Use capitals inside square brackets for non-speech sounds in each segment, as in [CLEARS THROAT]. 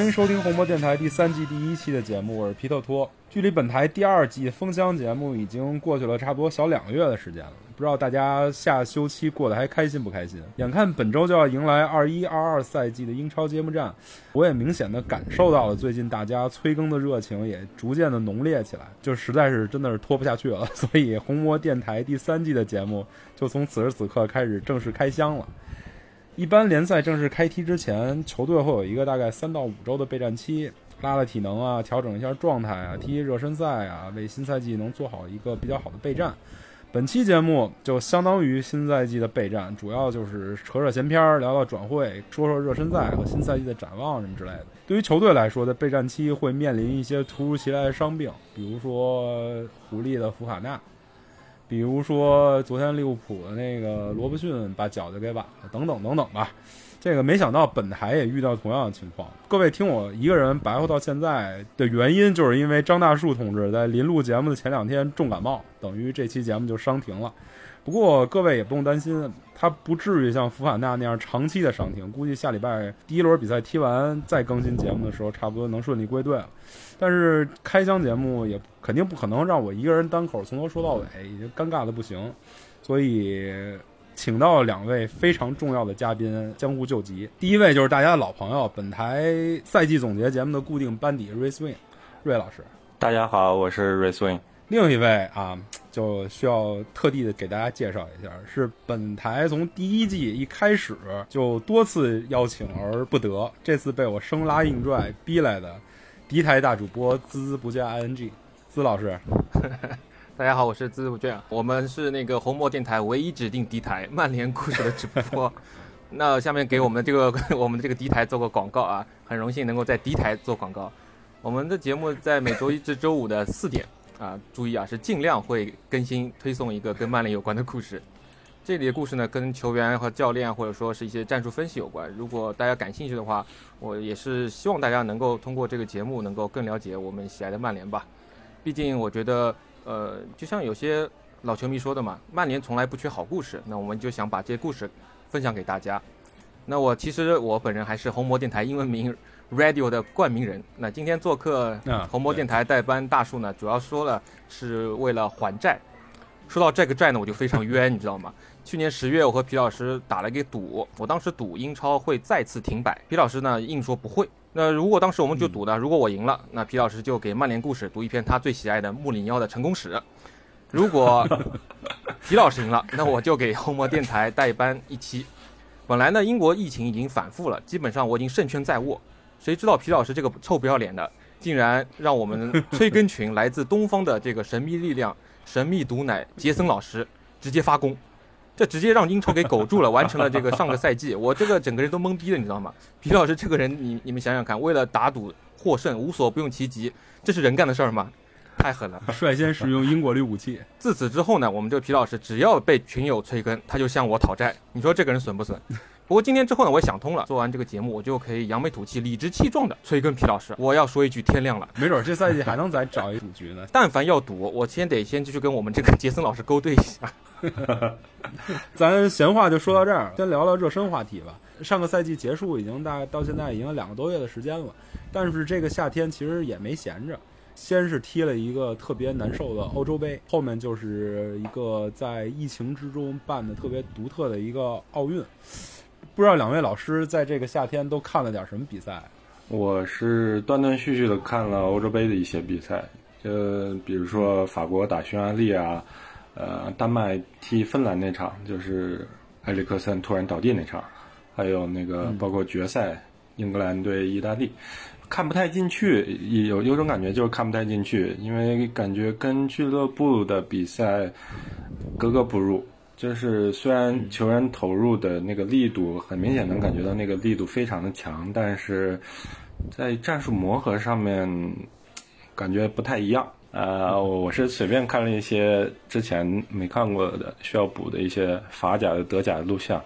欢迎收听红魔电台第三季第一期的节目，我是皮特托。距离本台第二季封箱节目已经过去了差不多小两个月的时间了，不知道大家下休期过得还开心不开心？眼看本周就要迎来二一二二赛季的英超揭幕战，我也明显的感受到了最近大家催更的热情也逐渐的浓烈起来，就实在是真的是拖不下去了，所以红魔电台第三季的节目就从此时此刻开始正式开箱了。一般联赛正式开踢之前，球队会有一个大概三到五周的备战期，拉拉体能啊，调整一下状态啊，踢热身赛啊，为新赛季能做好一个比较好的备战。本期节目就相当于新赛季的备战，主要就是扯扯闲篇儿，聊聊转会，说说热身赛和新赛季的展望什么之类的。对于球队来说，在备战期会面临一些突如其来的伤病，比如说狐狸的福卡纳，比如说昨天利物浦的那个罗伯逊把脚就给崴了，等等等等吧。这个没想到本台也遇到同样的情况。各位听我一个人白活到现在的原因，就是因为张大树同志在临录节目的前两天重感冒，等于这期节目就伤停了。不过各位也不用担心，他不至于像福卡纳那样长期的伤停，估计下礼拜第一轮比赛踢完再更新节目的时候，差不多能顺利归队了。但是开箱节目也肯定不可能让我一个人单口从头说到尾，已经尴尬的不行，所以请到两位非常重要的嘉宾江湖救急。第一位就是大家的老朋友，本台赛季总结节目的固定班底瑞 swing 瑞老师。大家好，我是瑞 swing。另一位啊，就需要特地的给大家介绍一下，是本台从第一季一开始就多次邀请而不得，这次被我生拉硬拽逼来的敌台大主播孜孜不倦 ing 孜老师。[LAUGHS] 大家好，我是孜孜不倦，我们是那个红魔电台唯一指定敌台曼联故事的直播。[LAUGHS] 那下面给我们这个 [LAUGHS] 我们的这个敌台做个广告啊，很荣幸能够在敌台做广告。我们的节目在每周一至周五的四点啊，注意啊，是尽量会更新推送一个跟曼联有关的故事。这里的故事呢，跟球员和教练或者说是一些战术分析有关。如果大家感兴趣的话，我也是希望大家能够通过这个节目能够更了解我们喜爱的曼联吧。毕竟我觉得，呃，就像有些老球迷说的嘛，曼联从来不缺好故事。那我们就想把这些故事分享给大家。那我其实我本人还是红魔电台英文名 Radio 的冠名人。那今天做客啊红魔电台代班大树呢，主要说了是为了还债。说到这个债呢，我就非常冤，你知道吗？去年十月，我和皮老师打了一个赌，我当时赌英超会再次停摆，皮老师呢硬说不会。那如果当时我们就赌呢，如果我赢了，那皮老师就给曼联故事读一篇他最喜爱的穆里尼奥的成功史；如果皮老师赢了，那我就给红魔电台代班一期。本来呢，英国疫情已经反复了，基本上我已经胜券在握。谁知道皮老师这个臭不要脸的，竟然让我们 [LAUGHS] 催更群来自东方的这个神秘力量、神秘毒奶杰森老师直接发功，这直接让英超给苟住了，完成了这个上个赛季。我这个整个人都懵逼了，你知道吗？皮老师这个人，你你们想想看，为了打赌获胜，无所不用其极，这是人干的事儿吗？太狠了！[LAUGHS] 率先使用英国绿武器，自此之后呢，我们这个皮老师只要被群友催更，他就向我讨债。你说这个人损不损？不过今天之后呢，我也想通了，做完这个节目，我就可以扬眉吐气、理直气壮的催更皮老师。我要说一句，天亮了。没准这赛季还能再找一赌局呢。[LAUGHS] 但凡要赌，我先得先继续跟我们这个杰森老师勾兑一下。[LAUGHS] 咱闲话就说到这儿，先聊聊热身话题吧。上个赛季结束已经大概到现在已经有两个多月的时间了，但是这个夏天其实也没闲着。先是踢了一个特别难受的欧洲杯，后面就是一个在疫情之中办的特别独特的一个奥运。不知道两位老师在这个夏天都看了点什么比赛？我是断断续续的看了欧洲杯的一些比赛，呃比如说法国打匈牙利啊，呃，丹麦踢芬兰那场，就是埃里克森突然倒地那场，还有那个包括决赛，英格兰对意大利。看不太进去，有有种感觉就是看不太进去，因为感觉跟俱乐部的比赛格格不入。就是虽然球员投入的那个力度很明显能感觉到那个力度非常的强，但是在战术磨合上面感觉不太一样。呃，我是随便看了一些之前没看过的需要补的一些法甲的、德甲的录像，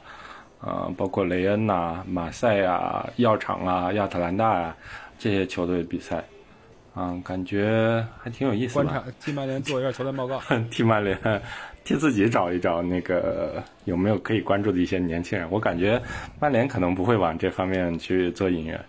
啊、包括雷恩呐、马赛啊、药厂啊、亚特兰大啊、这些球队的比赛，啊、感觉还挺有意思吧。观察替曼联做一下球队报告。[LAUGHS] 踢曼联替自己找一找那个有没有可以关注的一些年轻人。我感觉曼联可能不会往这方面去做引援。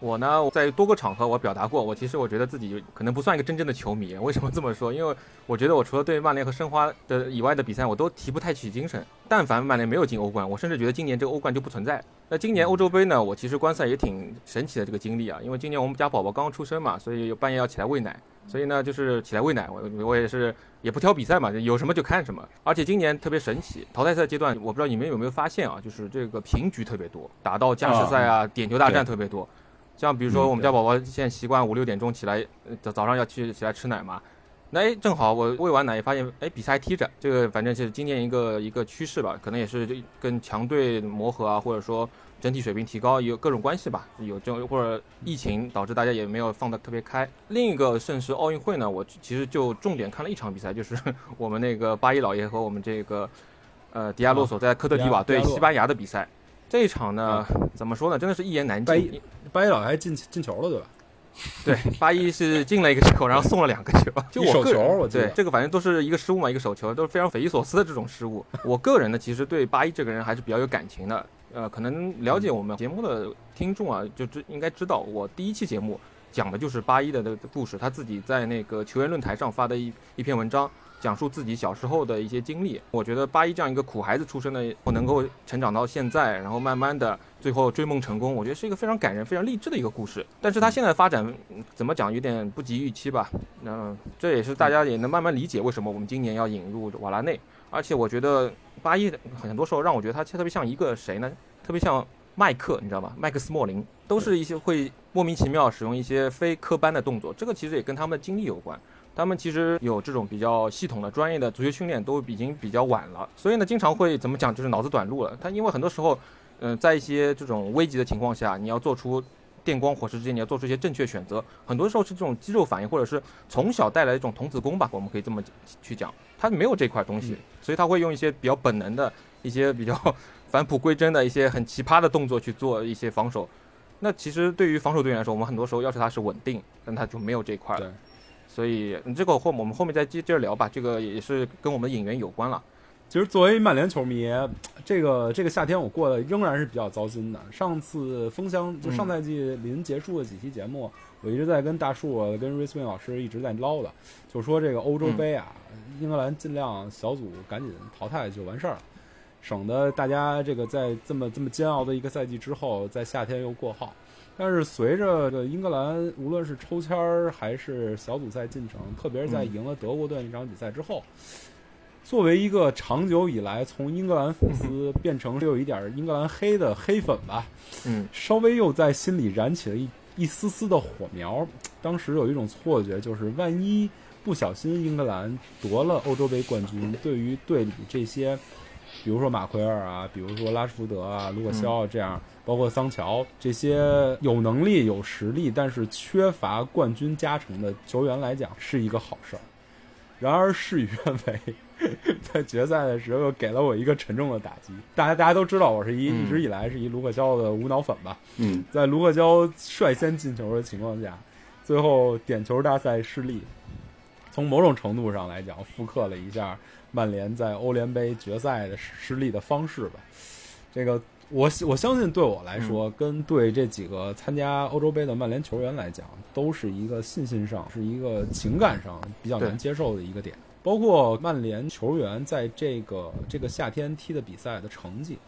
我呢，在多个场合我表达过，我其实我觉得自己可能不算一个真正的球迷。为什么这么说？因为我觉得我除了对曼联和申花的以外的比赛，我都提不太起精神。但凡曼联没有进欧冠，我甚至觉得今年这个欧冠就不存在。那今年欧洲杯呢？我其实观赛也挺神奇的这个经历啊，因为今年我们家宝宝刚刚出生嘛，所以半夜要起来喂奶，所以呢就是起来喂奶，我我也是也不挑比赛嘛，有什么就看什么。而且今年特别神奇，淘汰赛阶段，我不知道你们有没有发现啊，就是这个平局特别多，打到加时赛啊，点球大战特别多。像比如说我们家宝宝现在习惯五六点钟起来，早早上要去起来吃奶嘛，那哎正好我喂完奶，发现哎比赛还踢着，这个反正是今年一个一个趋势吧，可能也是跟强队磨合啊，或者说整体水平提高有各种关系吧，有这种或者疫情导致大家也没有放得特别开。另一个盛世奥运会呢，我其实就重点看了一场比赛，就是 [LAUGHS] 我们那个巴伊老爷和我们这个呃迪亚洛索在科特迪瓦对西班牙的比赛。这一场呢，怎么说呢？真的是一言难尽。巴伊老爷还进进球了，对吧？[LAUGHS] 对，巴伊是进了一个球，然后送了两个球。就我个人，对这个反正都是一个失误嘛，一个手球，都是非常匪夷所思的这种失误。我个人呢，其实对巴伊这个人还是比较有感情的。呃，可能了解我们节目的听众啊，就知应该知道，我第一期节目讲的就是八一的这个故事，他自己在那个球员论坛上发的一一篇文章。讲述自己小时候的一些经历，我觉得八一这样一个苦孩子出身的，我能够成长到现在，然后慢慢的最后追梦成功，我觉得是一个非常感人、非常励志的一个故事。但是他现在发展怎么讲，有点不及预期吧？嗯，这也是大家也能慢慢理解为什么我们今年要引入瓦拉内。而且我觉得八一很多时候让我觉得他特别像一个谁呢？特别像麦克，你知道吗？麦克斯莫林，都是一些会莫名其妙使用一些非科班的动作，这个其实也跟他们的经历有关。他们其实有这种比较系统的、专业的足球训练，都已经比较晚了，所以呢，经常会怎么讲，就是脑子短路了。他因为很多时候，嗯，在一些这种危急的情况下，你要做出电光火石之间，你要做出一些正确选择，很多时候是这种肌肉反应，或者是从小带来一种童子功吧，我们可以这么去讲。他没有这块东西，所以他会用一些比较本能的一些比较 [LAUGHS] 返璞归真的一些很奇葩的动作去做一些防守。那其实对于防守队员来说，我们很多时候要求他是稳定，但他就没有这块了。所以这个后我们后面再接接着聊吧，这个也是跟我们的引援有关了。其实作为曼联球迷，这个这个夏天我过得仍然是比较糟心的。上次封箱就上赛季临结束的几期节目，我一直在跟大树、跟瑞斯宾老师一直在唠叨，就说这个欧洲杯啊，英格兰尽量小组赶紧淘汰就完事儿了，省得大家这个在这么这么煎熬的一个赛季之后，在夏天又过号。但是随着这英格兰无论是抽签儿还是小组赛进程，特别是在赢了德国队那场比赛之后，作为一个长久以来从英格兰粉丝变成有一点英格兰黑的黑粉吧，嗯，稍微又在心里燃起了一一丝丝的火苗。当时有一种错觉，就是万一不小心英格兰夺了欧洲杯冠军，对于队里这些，比如说马奎尔啊，比如说拉什福德啊、卢克肖啊这样。包括桑乔这些有能力、有实力，但是缺乏冠军加成的球员来讲，是一个好事儿。然而事与愿违，[LAUGHS] 在决赛的时候又给了我一个沉重的打击。大家大家都知道，我是一一直以来是一卢克肖的无脑粉吧？嗯，在卢克肖率先进球的情况下，最后点球大赛失利，从某种程度上来讲，复刻了一下曼联在欧联杯决赛的失利的方式吧。这个。我我相信对我来说，跟对这几个参加欧洲杯的曼联球员来讲，都是一个信心上，是一个情感上比较难接受的一个点。包括曼联球员在这个这个夏天踢的比赛的成绩，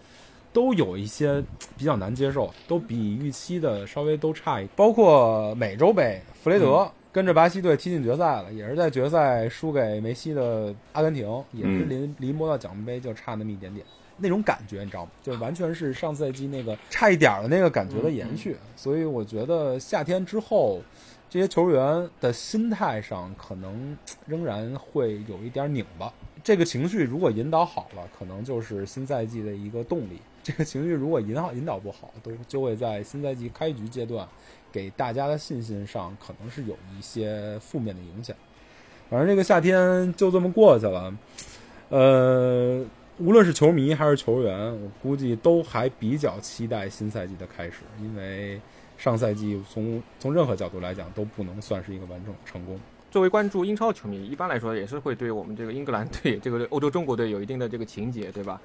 都有一些比较难接受，都比预期的稍微都差一。包括美洲杯，弗雷德跟着巴西队踢进决赛了，也是在决赛输给梅西的阿根廷，也是离离摸到奖杯就差那么一点点。那种感觉你知道吗？就完全是上赛季那个差一点儿的那个感觉的延续。所以我觉得夏天之后，这些球员的心态上可能仍然会有一点拧巴。这个情绪如果引导好了，可能就是新赛季的一个动力；这个情绪如果引导引导不好，都就会在新赛季开局阶段给大家的信心上可能是有一些负面的影响。反正这个夏天就这么过去了，呃。无论是球迷还是球员，我估计都还比较期待新赛季的开始，因为上赛季从从任何角度来讲都不能算是一个完整成功。作为关注英超球迷，一般来说也是会对我们这个英格兰队、这个欧洲中国队有一定的这个情节，对吧？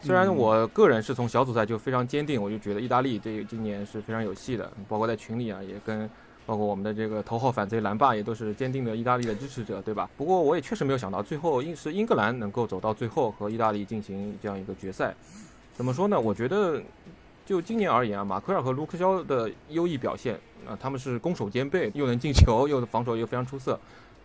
虽然我个人是从小组赛就非常坚定，我就觉得意大利这今年是非常有戏的，包括在群里啊，也跟包括我们的这个头号反贼蓝霸也都是坚定的意大利的支持者，对吧？不过我也确实没有想到，最后英是英格兰能够走到最后和意大利进行这样一个决赛。怎么说呢？我觉得就今年而言啊，马奎尔和卢克肖的优异表现啊、他们是攻守兼备，又能进球，又防守又非常出色。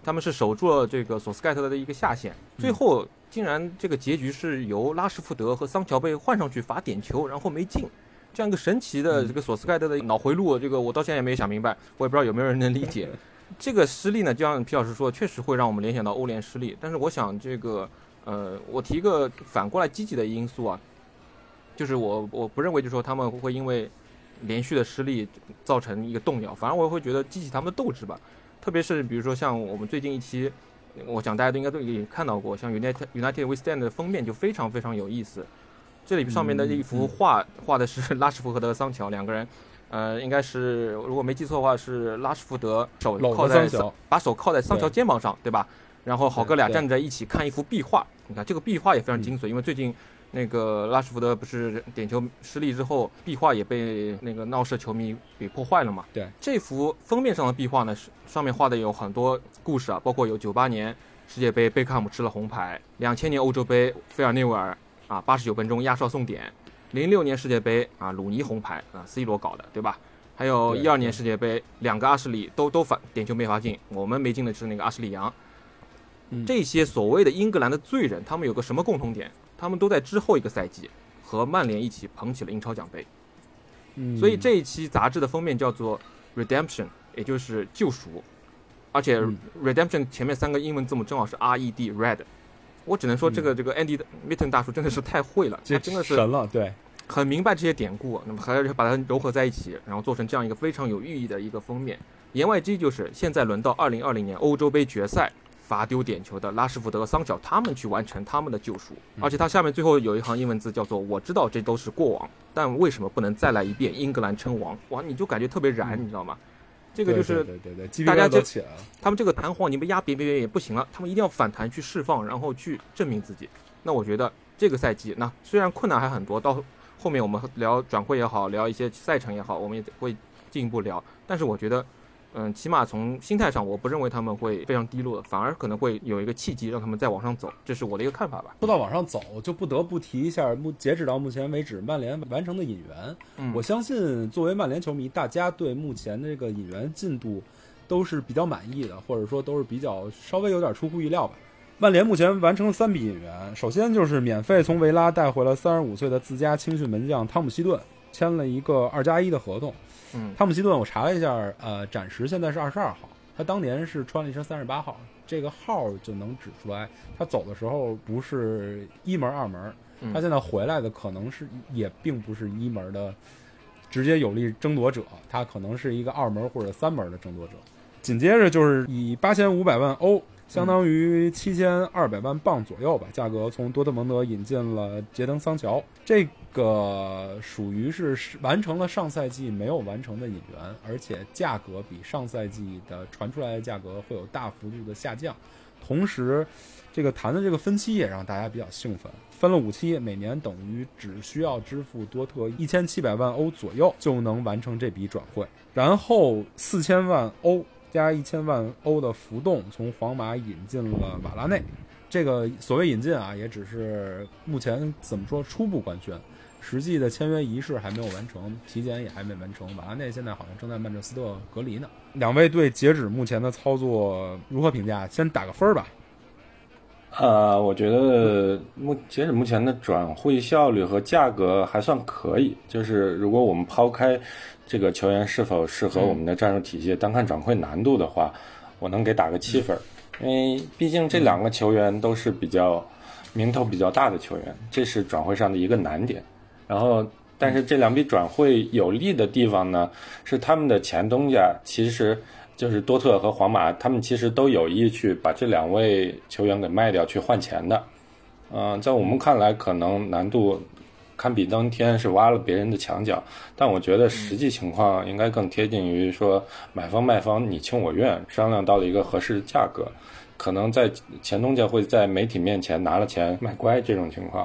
他们是守住了这个索斯盖特的一个下限，最后竟然这个结局是由拉什福德和桑乔被换上去罚点球，然后没进，这样一个神奇的这个索斯盖特的脑回路，这个我到现在也没想明白，我也不知道有没有人能理解。这个失利呢，就像皮老师说，确实会让我们联想到欧联失利。但是我想这个，呃，我提一个反过来积极的因素啊，就是我我不认为就说他们会因为连续的失利造成一个动摇，反而我会觉得激起他们的斗志吧。特别是比如说像我们最近一期，我想大家都应该都已经看到过，像 United United We Stand 的封面就非常非常有意思。这里上面的一幅画、画的是 [LAUGHS] 拉什福德和桑乔两个人，呃，应该是如果没记错的话是拉什福德手靠在桑乔把手靠在桑乔肩膀上，对吧？然后好哥俩站在一起看一幅壁画，你看这个壁画也非常精髓，因为最近那个拉什福德不是点球失利之后，壁画也被那个闹事球迷给破坏了嘛？对，这幅封面上的壁画呢，是上面画的有很多故事啊，包括有九八年世界杯贝克汉姆吃了红牌，两千年欧洲杯菲尔内维尔啊八十九分钟压哨送点，零六年世界杯啊鲁尼红牌啊 C 罗搞的，对吧？还有对一二年世界杯两个阿什利都都反点球没法进，我们没进的是那个阿什利杨。嗯这些所谓的英格兰的罪人，他们有个什么共同点？他们都在之后一个赛季和曼联一起捧起了英超奖杯。嗯所以这一期杂志的封面叫做 Redemption，也就是救赎，而且嗯 Redemption 前面三个英文字母正好是 R E D Red。我只能说这个这个 Andy Mitten 大叔真的是太会了，他真的是神了，对，很明白这些典故，那么还要把它糅合在一起，然后做成这样一个非常有寓意的一个封面。言外之意就是，现在轮到2020年欧洲杯决赛罚丢点球的拉什福德和桑乔他们去完成他们的救赎。而且他下面最后有一行英文字叫做“我知道这都是过往，但为什么不能再来一遍英格兰称王？”哇，你就感觉特别燃，你知道吗？这个就是对对对大家就起来了。他们这个弹簧你被压扁扁扁也不行了，他们一定要反弹去释放，然后去证明自己。那我觉得这个赛季，那虽然困难还很多，到后面我们聊转会也好，聊一些赛程也好，我们也会进一步聊。但是我觉得，嗯，起码从心态上，我不认为他们会非常低落，反而可能会有一个契机让他们再往上走，这是我的一个看法吧。说到往上走，就不得不提一下目截止到目前为止曼联完成的引援。嗯我相信作为曼联球迷，大家对目前的这个引援进度都是比较满意的，或者说都是比较稍微有点出乎意料吧。曼联目前完成了三笔引援，首先就是免费从维拉带回了三十五岁的自家青训门将汤姆希顿，签了一个二加一的合同。嗯。汤姆希顿，我查了一下，呃，暂时现在是二十二号，他当年是穿了一身三十八号，这个号就能指出来，他走的时候不是一门二门，嗯。他现在回来的可能是也并不是一门的直接有力争夺者，他可能是一个二门或者三门的争夺者。紧接着就是以八千五百万欧，相当于七千二百万镑左右吧，价格从多特蒙德引进了杰登桑乔，这个属于是完成了上赛季没有完成的引援，而且价格比上赛季的传出来的价格会有大幅度的下降。同时，这个谈的这个分期也让大家比较兴奋，分了五期，每年等于只需要支付多特一千七百万欧左右就能完成这笔转会，然后四千万欧加一千万欧的浮动从皇马引进了瓦拉内。这个所谓引进啊，也只是目前怎么说初步官宣，实际的签约仪式还没有完成，体检也还没完成。瓦拉内现在好像正在曼彻斯特隔离呢。两位对截止目前的操作如何评价？先打个分儿吧。呃，我觉得目截止目前的转会效率和价格还算可以。就是如果我们抛开这个球员是否适合我们的战术体系，单看转会难度的话，我能给打个七分儿。因为毕竟这两个球员都是比较名头比较大的球员，这是转会上的一个难点。然后，但是这两笔转会有利的地方呢，是他们的前东家其实就是多特和皇马，他们其实都有意去把这两位球员给卖掉去换钱的。嗯、在我们看来，可能难度堪比当天，是挖了别人的墙角。但我觉得实际情况应该更贴近于说买方卖方你情我愿，商量到了一个合适的价格。可能在前东家会在媒体面前拿了钱卖乖这种情况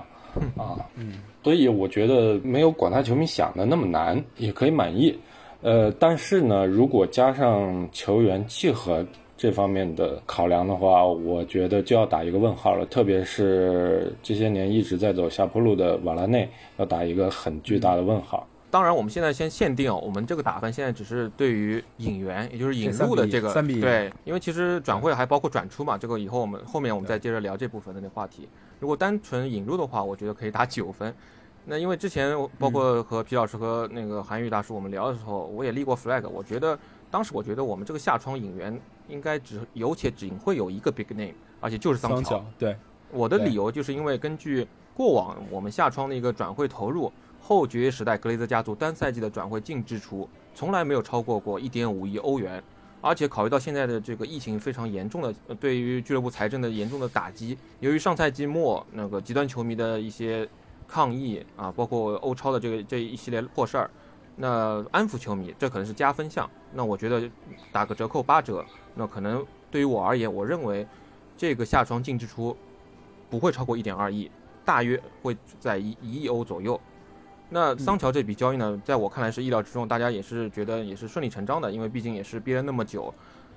啊，嗯，所以我觉得没有广大球迷想的那么难，也可以满意。呃，但是呢，如果加上球员契合这方面的考量的话，我觉得就要打一个问号了。特别是这些年一直在走下坡路的瓦拉内，要打一个很巨大的问号。当然，我们现在先限定哦，我们这个打分现在只是对于引援，也就是引入的这个三比一对，因为其实转会还包括转出嘛，这个以后我们后面我们再接着聊这部分的那话题。如果单纯引入的话，我觉得可以打九分。那因为之前包括和皮老师和那个韩愈大叔我们聊的时候，我也立过 flag，我觉得当时我觉得我们这个下窗引援应该只有且仅会有一个 big name，而且就是桑乔。对，我的理由就是因为根据过往我们下窗的一个转会投入，后爵爷时代格雷泽家族单赛季的转会净支出从来没有超过过一点五亿欧元，而且考虑到现在的这个疫情非常严重的，呃对于俱乐部财政的严重的打击，由于上赛季末那个极端球迷的一些抗议啊，包括欧超的这个这一系列破事儿，那安抚球迷这可能是加分项。那我觉得打个折扣八折，那可能对于我而言，我认为这个下窗净支出不会超过一点二亿，大约会在一一亿欧左右。那桑乔这笔交易呢，在我看来是意料之中，大家也是觉得也是顺理成章的，因为毕竟也是憋了那么久。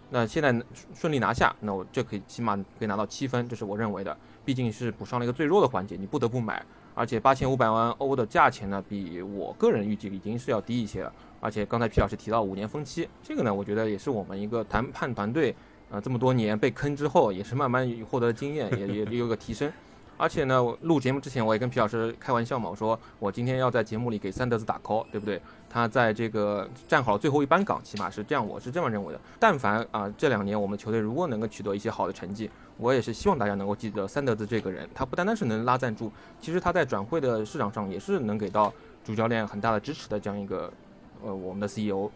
那现在顺利拿下，那我这可以起码可以拿到七分，这是我认为的。毕竟是补上了一个最弱的环节，你不得不买。而且八千五百万欧的价钱呢，比我个人预计已经是要低一些了。而且刚才皮老师提到五年分期，这个呢，我觉得也是我们一个谈判团队，啊，这么多年被坑之后，也是慢慢获得经验，也也有个提升。而且呢，录节目之前我也跟皮老师开玩笑嘛，我说我今天要在节目里给三德子打 call，对不对？他在这个站好了最后一班岗，起码是这样，我是这么认为的。但凡啊、这两年我们球队如果能够取得一些好的成绩，我也是希望大家能够记得三德子这个人，他不单单是能拉赞助，其实他在转会的市场上也是能给到主教练很大的支持的这样一个呃我们的 CEO。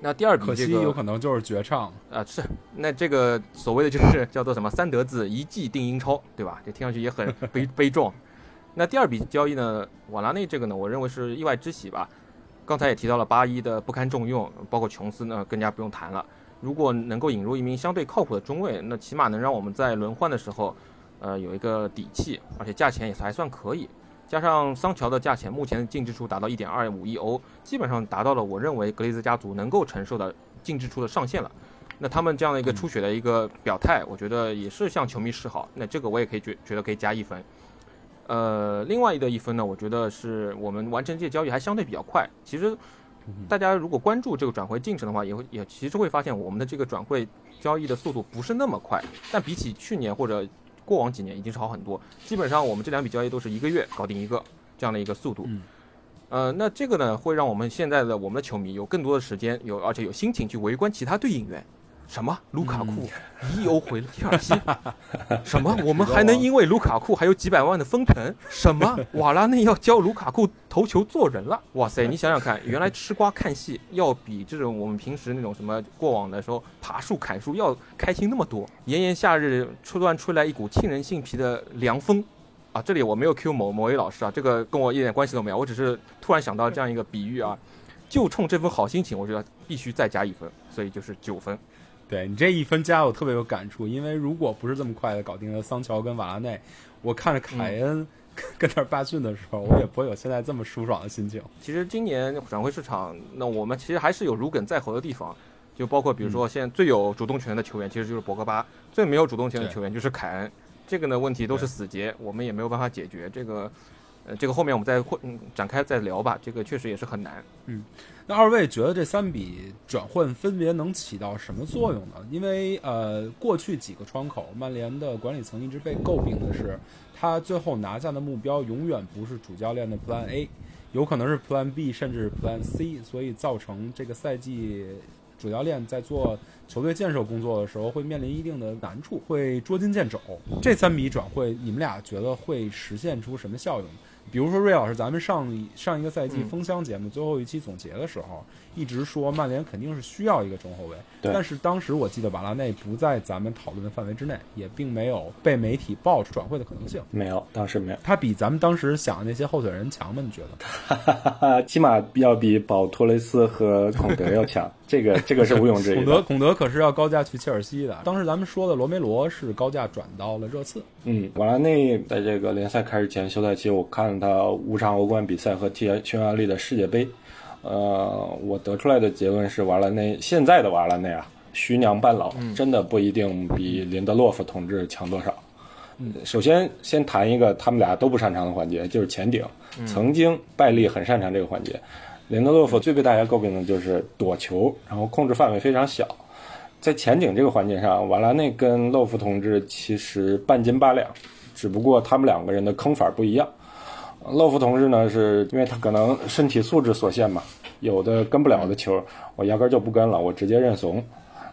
那第二笔可惜有可能就是绝唱。啊，是，那这个所谓的就是叫做什么三德子一季定英超，对吧？这听上去也很悲悲壮。那第二笔交易呢，瓦拉内这个呢，我认为是意外之喜吧。刚才也提到了巴伊的不堪重用，包括琼斯呢更加不用谈了。如果能够引入一名相对靠谱的中卫，那起码能让我们在轮换的时候，呃，有一个底气，而且价钱也还算可以。加上桑乔的价钱，目前的净支出达到一点二五亿欧，基本上达到了我认为格雷兹家族能够承受的净支出的上限了。那他们这样的一个出血的一个表态，我觉得也是向球迷示好。那这个我也可以觉觉得可以加一分。呃，另外的一分呢，我觉得是我们完成这些交易还相对比较快。其实大家如果关注这个转会进程的话，也会也其实会发现我们的这个转会交易的速度不是那么快，但比起去年或者过往几年已经是好很多。基本上我们这两笔交易都是一个月搞定一个这样的一个速度。嗯呃，那这个呢，会让我们现在的我们的球迷有更多的时间，有而且有心情去围观其他队应援。什么？卢卡库一亿欧回了切尔西？[LAUGHS] 什么？我们还能因为卢卡库还有几百万的分成？什么？瓦拉内要教卢卡库投球做人了？哇塞！你想想看，原来吃瓜看戏要比这种我们平时那种什么过往的时候爬树砍树要开心那么多。炎炎夏日，突然吹来一股沁人心脾的凉风。啊，这里我没有 Q 某某位老师啊，这个跟我一点关系都没有，我只是突然想到这样一个比喻啊，就冲这份好心情，我觉得必须再加一分，所以就是九分。对你这一分加，我特别有感触，因为如果不是这么快的搞定了桑乔跟瓦拉内，我看着凯恩跟跟那儿罢训的时候，我也不会有现在这么舒爽的心情。其实今年转会市场，那我们其实还是有如鲠在喉的地方，就包括比如说现在最有主动权的球员其实就是博格巴，最没有主动权的球员就是凯恩，这个呢问题都是死结，我们也没有办法解决。这个，呃，这个后面我们再会、嗯、展开再聊吧。这个确实也是很难。那二位觉得这三笔转换分别能起到什么作用呢？因为呃，过去几个窗口，曼联的管理层一直被诟病的是，他最后拿下的目标永远不是主教练的 Plan A，有可能是 Plan B，甚至是 Plan C，所以造成这个赛季主教练在做球队建设工作的时候会面临一定的难处，会捉襟见肘。这三笔转会，你们俩觉得会实现出什么效应？比如说瑞老师，咱们上一上一个赛季嗯封箱节目最后一期总结的时候，一直说曼联肯定是需要一个中后卫，对但是当时我记得瓦拉内不在咱们讨论的范围之内，也并没有被媒体爆出转会的可能性。没有，当时没有，他比咱们当时想的那些候选人强吗？你觉得？哈哈，起码要比保托雷斯和孔德要强，这个这个是毋庸置疑孔德，孔德可是要高价去切尔西的。当时咱们说的罗梅罗是高价转到了热刺，嗯，瓦拉内在这个联赛开始前休赛期，我看了他五场欧冠比赛和踢匈牙利的世界杯，呃，我得出来的结论是，瓦拉内现在的瓦拉内啊，徐娘半老，真的不一定比林德洛夫同志强多少。首先，先谈一个他们俩都不擅长的环节，就是前顶。曾经拜利很擅长这个环节，林德洛夫最被大家诟病的就是躲球，然后控制范围非常小。在前顶这个环节上，瓦拉内跟洛夫同志其实半斤八两，只不过他们两个人的坑法不一样。洛夫同志呢，是因为他可能身体素质所限嘛，有的跟不了的球，我压根就不跟了，我直接认怂。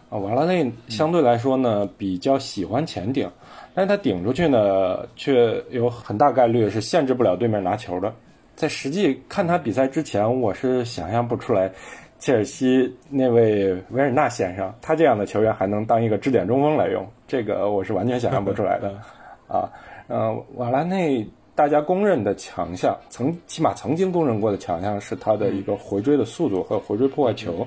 啊，瓦拉内相对来说呢，比较喜欢前顶，但是他顶出去呢，却有很大概率是限制不了对面拿球的。在实际看他比赛之前，我是想象不出来，切尔西那位维尔纳先生，他这样的球员还能当一个支点中锋来用，这个我是完全想象不出来的。[LAUGHS] 啊，呃，瓦拉内大家公认的强项，曾起码曾经公认过的强项是他的一个回追的速度和回追破坏球。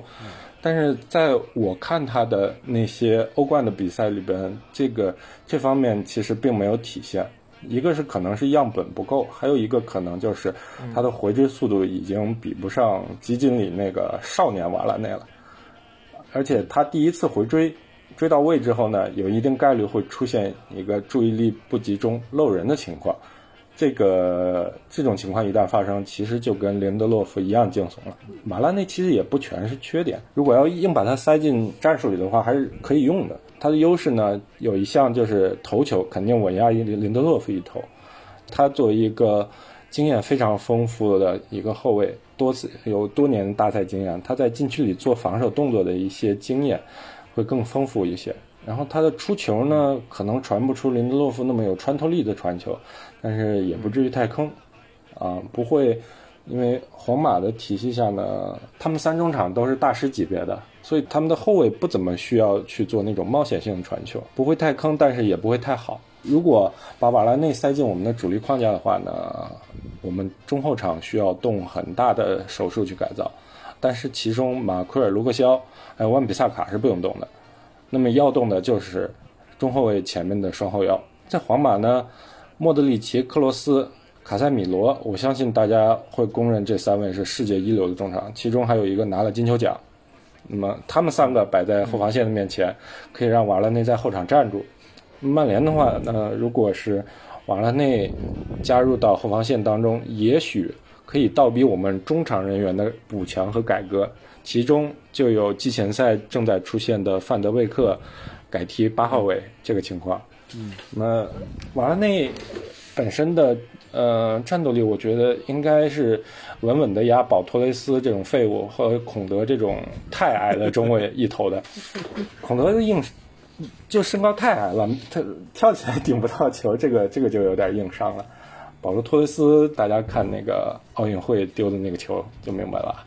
但是在我看他的那些欧冠的比赛里边，这个这方面其实并没有体现。一个是可能是样本不够，还有一个可能就是他的回追速度已经比不上基金里那个少年瓦拉内了。而且他第一次回追追到位之后呢，有一定概率会出现一个注意力不集中、漏人的情况。这个这种情况一旦发生，其实就跟林德洛夫一样惊悚了。马拉内其实也不全是缺点，如果要硬把它塞进战术里的话，还是可以用的。他的优势呢，有一项就是头球肯定稳压林林德洛夫一头。他作为一个经验非常丰富的一个后卫，多次有多年大赛经验，他在禁区里做防守动作的一些经验会更丰富一些。然后他的出球呢，可能传不出林德洛夫那么有穿透力的传球，但是也不至于太坑，啊，不会，因为皇马的体系下呢，他们三中场都是大师级别的，所以他们的后卫不怎么需要去做那种冒险性的传球，不会太坑，但是也不会太好。如果把瓦拉内塞进我们的主力框架的话呢，我们中后场需要动很大的手术去改造，但是其中马奎尔、卢克肖还有万比萨卡是不用动的。那么要动的就是中后卫前面的双后腰。在皇马呢，莫德里奇、克罗斯、卡塞米罗，我相信大家会公认这三位是世界一流的中场，其中还有一个拿了金球奖。那么他们三个摆在后防线的面前，可以让瓦拉内在后场站住。曼联的话，那，如果是瓦拉内加入到后防线当中，也许可以倒逼我们中场人员的补强和改革。其中就有季前赛正在出现的范德贝克改踢八号位这个情况。嗯，那么瓦拉内本身的呃战斗力，我觉得应该是稳稳的压保托雷斯这种废物和孔德这种太矮的中卫一头的。[LAUGHS] 孔德的硬就身高太矮了，他跳起来顶不到球，这个这个就有点硬伤了。保罗托雷斯，大家看那个奥运会丢的那个球就明白了。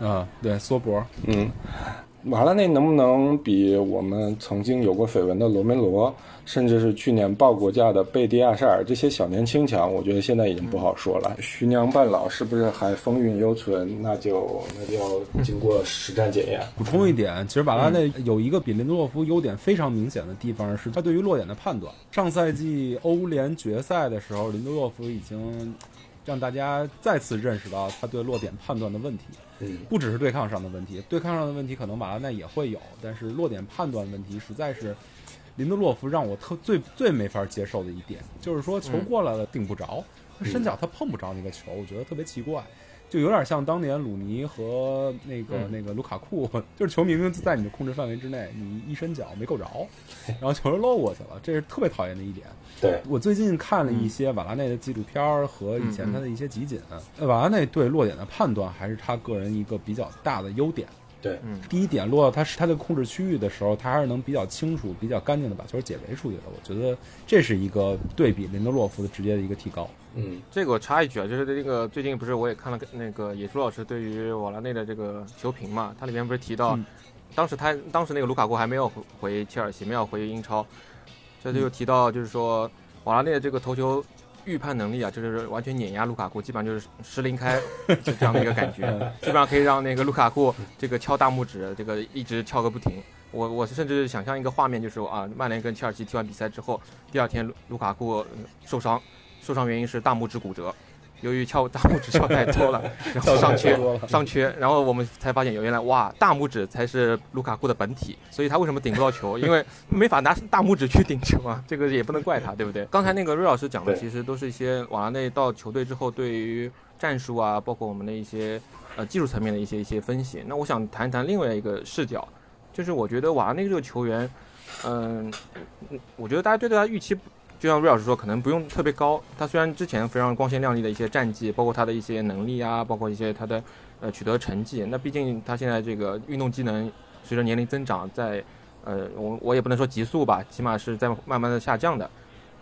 啊，对，缩脖，嗯，瓦拉内能不能比我们曾经有过绯闻的罗梅罗，甚至是去年报国价的贝蒂亚塞尔这些小年轻强？我觉得现在已经不好说了。徐娘半老是不是还风韵犹存？那就那就要经过实战检验。补充一点，其实瓦拉内有一个比林德洛夫优点非常明显的地方，是他对于落点的判断。上赛季欧联决赛的时候，林德洛夫已经让大家再次认识到他对落点判断的问题。嗯，不只是对抗上的问题，对抗上的问题可能马拉内也会有，但是落点判断问题实在是林德洛夫让我特最最没法接受的一点，就是说球过来了顶不着，他伸脚他碰不着那个球，我觉得特别奇怪。就有点像当年鲁尼和那个、那个卢卡库，[LAUGHS] 就是球明明在你的控制范围之内，你一伸脚没够着，[LAUGHS] 然后球就漏过去了，这是特别讨厌的一点。对，我最近看了一些瓦拉内的纪录片儿和以前他的一些集锦，呃瓦拉内对落点的判断还是他个人一个比较大的优点。对，嗯，第一点落到他是他的控制区域的时候，他还是能比较清楚、比较干净的把球解围出去的。我觉得这是一个对比林德洛夫的直接的一个提高。嗯，这个我插一句啊，就是这个最近不是我也看了那个野猪老师对于瓦拉内的这个球评嘛，他里面不是提到，嗯当时他当时那个卢卡库还没有回回切尔西，没有回英超，这就提到就是说瓦拉内的这个头球预判能力啊，就是完全碾压卢卡库，基本上就是十零开 [LAUGHS] 就这样的一个感觉，[LAUGHS] 基本上可以让那个卢卡库这个敲大拇指，这个一直敲个不停。我我甚至想象一个画面，就是啊，曼联跟切尔西踢完比赛之后，第二天卢卢卡库呃受伤，受伤原因是大拇指骨折，由于敲大拇指敲太多了，[LAUGHS] 然后上缺太多了伤缺，然后我们才发现原来哇大拇指才是卢卡库的本体，所以他为什么顶不到球？因为没法拿大拇指去顶球啊，[LAUGHS] 这个也不能怪他，对不对？刚才那个瑞老师讲的其实都是一些瓦拉内到球队之后对于战术啊，包括我们的一些呃技术层面的一些一些分析。那我想谈一谈另外一个视角，就是我觉得瓦拉内这个球员，嗯、我觉得大家对他预期，就像瑞老师说，可能不用特别高。他虽然之前非常光鲜亮丽的一些战绩，包括他的一些能力啊，包括一些他的呃取得成绩，那毕竟他现在这个运动机能随着年龄增长在，呃，我我也不能说急速吧，起码是在慢慢的下降的。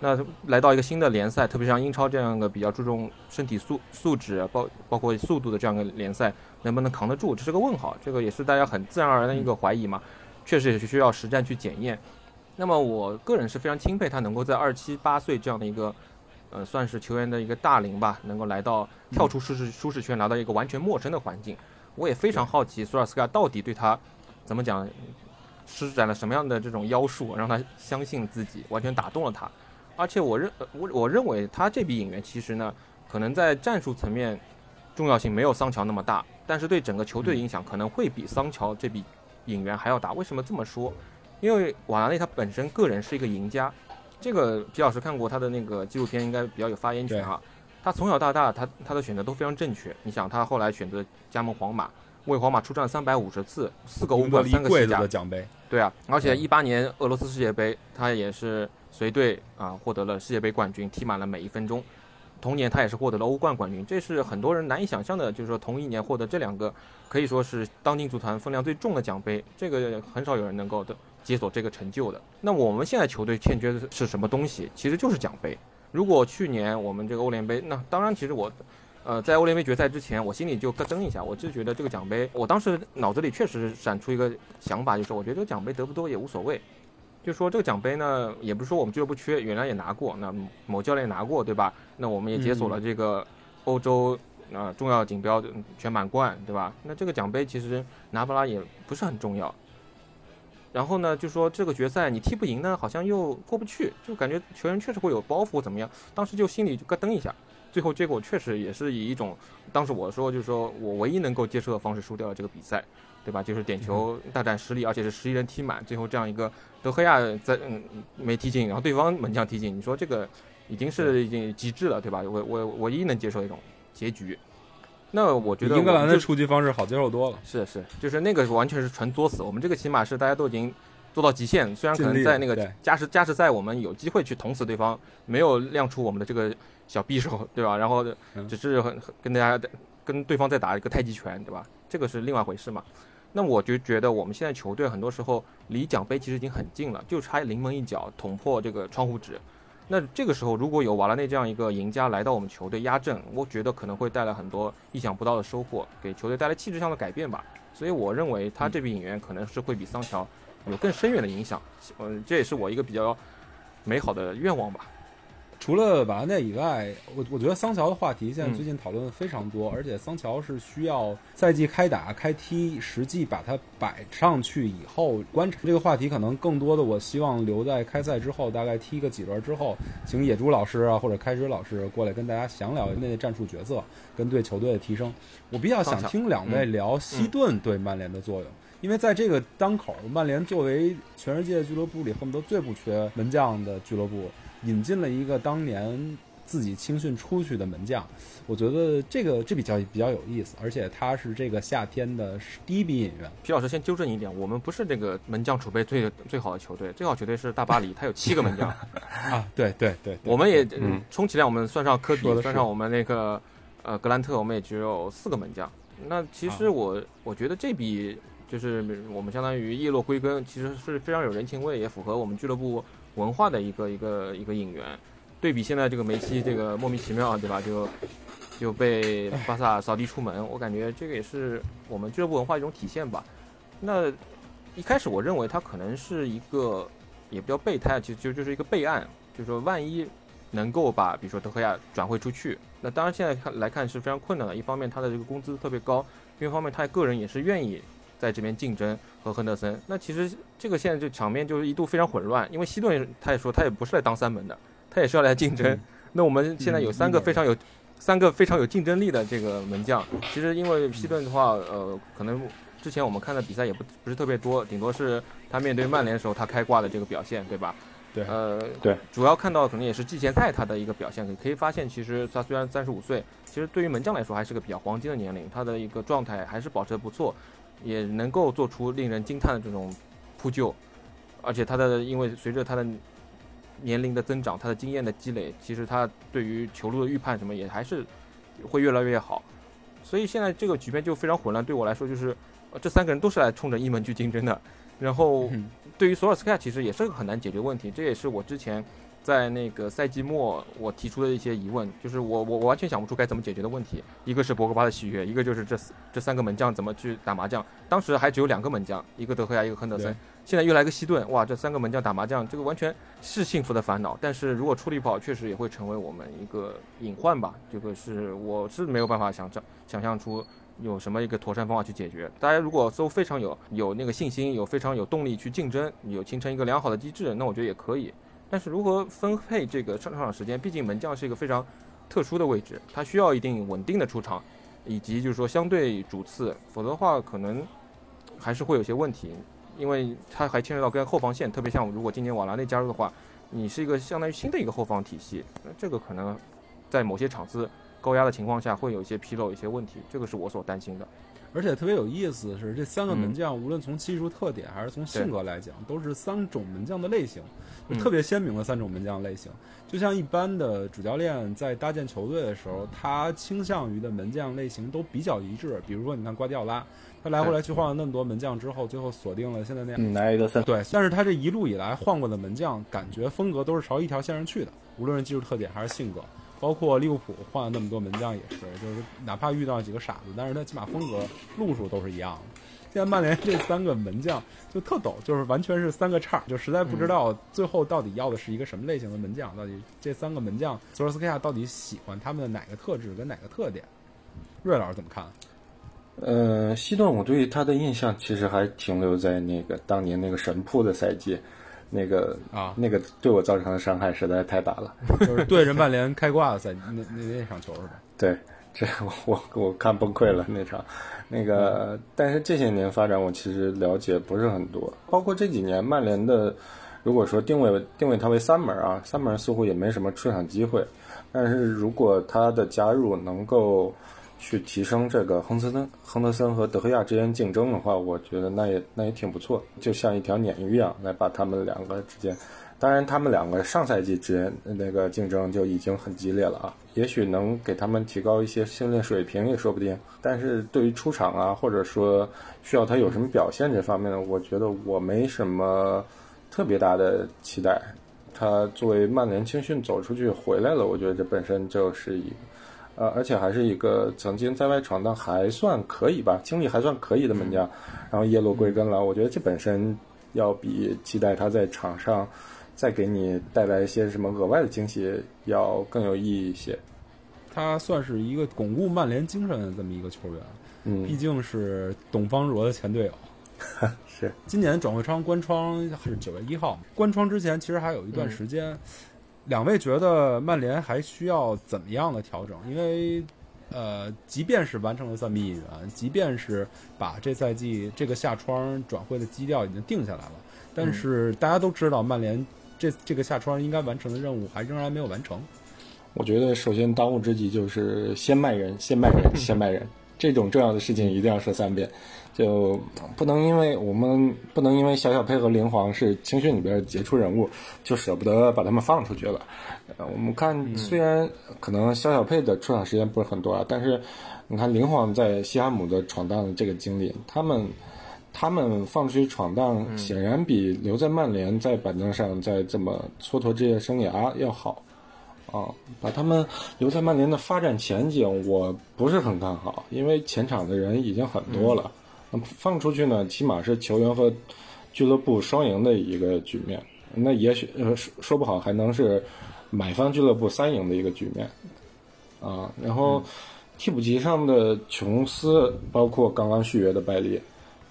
那来到一个新的联赛，特别是像英超这样一个比较注重身体素素质，包包括速度的这样一个联赛，能不能扛得住，这是个问号。这个也是大家很自然而然的一个怀疑嘛，确实也是需要实战去检验。那么我个人是非常钦佩他能够在二七八岁这样的一个，呃，算是球员的一个大龄吧，能够来到跳出舒适舒适圈，来到一个完全陌生的环境。我也非常好奇索尔斯克亚到底对他怎么讲，施展了什么样的这种妖术，让他相信自己，完全打动了他。而且我认呃我我认为他这笔引援其实呢，可能在战术层面重要性没有桑乔那么大，但是对整个球队影响可能会比桑乔这笔引援还要大。为什么这么说？因为瓦拉内他本身个人是一个赢家，这个皮老师看过他的那个纪录片，应该比较有发言权哈。他从小到大，他他的选择都非常正确。你想，他后来选择加盟皇马，为皇马出战三百五十次，四个欧冠，三个西甲的奖杯。对啊，而且嗯一八年俄罗斯世界杯，他也是随队啊获得了世界杯冠军，踢满了每一分钟。同年他也是获得了欧冠冠军，这是很多人难以想象的，就是说同一年获得这两个可以说是当今足坛分量最重的奖杯，这个很少有人能够的解锁这个成就的。那我们现在球队欠缺的是什么东西？其实就是奖杯。如果去年我们这个欧联杯，那当然其实我。呃，在欧联杯决赛之前，我心里就咯噔一下，我就觉得这个奖杯，我当时脑子里确实闪出一个想法，就是我觉得这个奖杯得不多也无所谓，就说这个奖杯呢，也不是说我们俱乐部缺，原来也拿过，那某教练拿过，对吧？那我们也解锁了这个欧洲啊、呃重要锦标的全满贯，对吧？那这个奖杯其实拿不拿也不是很重要。然后呢，就说这个决赛你踢不赢呢，好像又过不去，就感觉球员确实会有包袱，怎么样？当时就心里就咯噔一下。最后结果确实也是以一种，当时我说就是说我唯一能够接受的方式输掉了这个比赛，对吧？就是点球大战失利，而且是十一人踢满，最后这样一个德赫亚在嗯没踢进，然后对方门将踢进，你说这个已经是已经极致了，对吧？我我唯一能接受的一种结局。那我觉得英格兰的出击方式好接受多了。是是，就是那个完全是纯作死。我们这个起码是大家都已经做到极限，虽然可能在那个加时加时赛我们有机会去捅死对方，没有亮出我们的这个小匕首，对吧？然后嗯只是跟大家跟对方在打一个太极拳，对吧？这个是另外一回事嘛。那我就觉得我们现在球队很多时候离奖杯其实已经很近了，就差临门一脚捅破这个窗户纸。那这个时候，如果有瓦拉内这样一个赢家来到我们球队压阵，我觉得可能会带来很多意想不到的收获，给球队带来气质上的改变吧。所以我认为他这笔引援可能是会比桑乔有更深远的影响。嗯，这也是我一个比较美好的愿望吧。除了瓦拉内以外，我我觉得桑乔的话题现在嗯最近讨论的非常多，而且桑乔是需要赛季开打开踢，实际把它摆上去以后观察这个话题，可能更多的我希望留在开赛之后，大概踢个几轮之后，请野猪老师啊或者开水老师过来跟大家详聊那战术角色跟对球队的提升。我比较想听两位聊西顿对曼联的作用。因为在这个当口，曼联作为全世界俱乐部里恨不得最不缺门将的俱乐部，引进了一个当年自己青训出去的门将，我觉得这个这比较比较有意思，而且他是这个夏天的第一笔引援。皮老师先纠正你一点，我们不是这个门将储备最最好的球队，最好球队是大巴黎，他有七个门将。[LAUGHS] 啊，对对对，对我们也嗯充其量我们算上科比算上我们那个呃格兰特，我们也只有四个门将。那其实啊我、我觉得这笔就是我们相当于叶落归根，其实是非常有人情味，也符合我们俱乐部文化的一个一个一个引援。对比现在这个梅西这个莫名其妙，对吧？就就被巴萨扫地出门，我感觉这个也是我们俱乐部文化一种体现吧。那一开始我认为他可能是一个，也不叫备胎，其实就就是一个备案，就是说万一能够把比如说德赫亚转会出去，那当然现在看来看是非常困难的。一方面他的这个工资特别高，另一方面他个人也是愿意在这边竞争和亨德森。那其实这个现在这场面就是一度非常混乱，因为希顿他也说他也不是来当三门的，他也是要来竞争。那我们现在有三个非常有。三个非常有竞争力的这个门将，其实因为希顿的话，呃，可能之前我们看的比赛也不不是特别多，顶多是他面对曼联的时候他开挂的这个表现，对吧？对，呃，对，主要看到可能也是季前赛他的一个表现，可以发现其实他虽然三十五岁，其实对于门将来说还是个比较黄金的年龄，他的一个状态还是保持的不错，也能够做出令人惊叹的这种扑救，而且他的因为随着他的。年龄的增长，他的经验的积累，其实他对于球路的预判什么也还是会越来越好。所以现在这个局面就非常混乱。对我来说，就是这三个人都是来冲着一门去竞争的。然后对于索尔斯克亚，其实也是个很难解决问题。这也是我之前在那个赛季末我提出的一些疑问，就是我我我完全想不出该怎么解决的问题。一个是博格巴的续约，一个就是这这三个门将怎么去打麻将。当时还只有两个门将，一个德赫亚，一个亨德森。现在又来个西顿，哇，这三个门将打麻将，这个完全是幸福的烦恼。但是如果处理不好，确实也会成为我们一个隐患吧。这个是我是没有办法想象想象出有什么一个妥善方法去解决。大家如果都非常有有那个信心，有非常有动力去竞争，有形成一个良好的机制，那我觉得也可以。但是如何分配这个上场时间？毕竟门将是一个非常特殊的位置，它需要一定稳定的出场，以及就是说相对主次，否则的话可能还是会有些问题。因为它还牵扯到跟后防线，特别像如果今年瓦拉内加入的话，你是一个相当于新的一个后防体系，那这个可能在某些场次高压的情况下会有一些纰漏、一些问题，这个是我所担心的。而且特别有意思的是，这三个门将无论从技术特点还是从性格来讲，都是三种门将的类型，特别鲜明的三种门将类型。就像一般的主教练在搭建球队的时候，他倾向于的门将类型都比较一致。比如说，你看瓜迪奥拉。他来回来去换了那么多门将之后，最后锁定了现在那样。嗯，来一个三。对，但是他这一路以来换过的门将，感觉风格都是朝一条线上去的，无论是技术特点还是性格。包括利物浦换了那么多门将也是，就是哪怕遇到几个傻子，但是他起码风格路数都是一样的。现在曼联这三个门将就特抖，就是完全是三个叉，就实在不知道最后到底要的是一个什么类型的门将，到底这三个门将索尔斯克亚到底喜欢他们的哪个特质跟哪个特点？瑞老师怎么看？呃，西顿，我对他的印象其实还停留在那个当年那个神扑的赛季，那个啊，那个对我造成的伤害实在太大了，[LAUGHS] 就是对着曼联开挂的赛 [LAUGHS] 那那那场球是吧？对，这我我看崩溃了那场，那个，但是这些年发展我其实了解不是很多，包括这几年曼联的，如果说定位定位他为三门啊，三门似乎也没什么出场机会，但是如果他的加入能够。去提升这个亨德森、亨德森和德赫亚之间竞争的话，我觉得那也那也挺不错，就像一条鲶鱼一样来把他们两个之间。当然，他们两个上赛季之间那个竞争就已经很激烈了啊，也许能给他们提高一些训练水平也说不定。但是对于出场啊，或者说需要他有什么表现这方面呢，我觉得我没什么特别大的期待。他作为曼联青训走出去回来了，我觉得这本身就是一。呃，而且还是一个曾经在外闯荡还算可以吧，经历还算可以的门将，然后叶落归根了。我觉得这本身要比期待他在场上再给你带来一些什么额外的惊喜要更有意义一些。他算是一个巩固曼联精神的这么一个球员，嗯，毕竟是董方卓的前队友。[LAUGHS] 是，今年转会窗关窗是九月一号，关窗之前其实还有一段时间。两位觉得曼联还需要怎么样的调整？因为，呃，即便是完成了三笔引援，即便是把这赛季这个夏窗转会的基调已经定下来了，但是大家都知道，曼联这这个夏窗应该完成的任务还仍然没有完成。我觉得，首先当务之急就是先卖人，先卖人，先卖人，这种重要的事情一定要说三遍。就不能因为我们不能因为小小佩和林皇是青训里边杰出人物，就舍不得把他们放出去了。呃，我们看，虽然可能小小佩的出场时间不是很多啊，但是你看林皇在西汉姆的闯荡这个经历，他们。他们放出去闯荡，显然比留在曼联在板凳上再这么蹉跎职业生涯要好。啊，把他们留在曼联的发展前景，我不是很看好，因为前场的人已经很多了。那么放出去呢，起码是球员和俱乐部双赢的一个局面。那也许呃说说不好还能是买方俱乐部三赢的一个局面。啊，然后替补席上的琼斯，包括刚刚续约的拜利，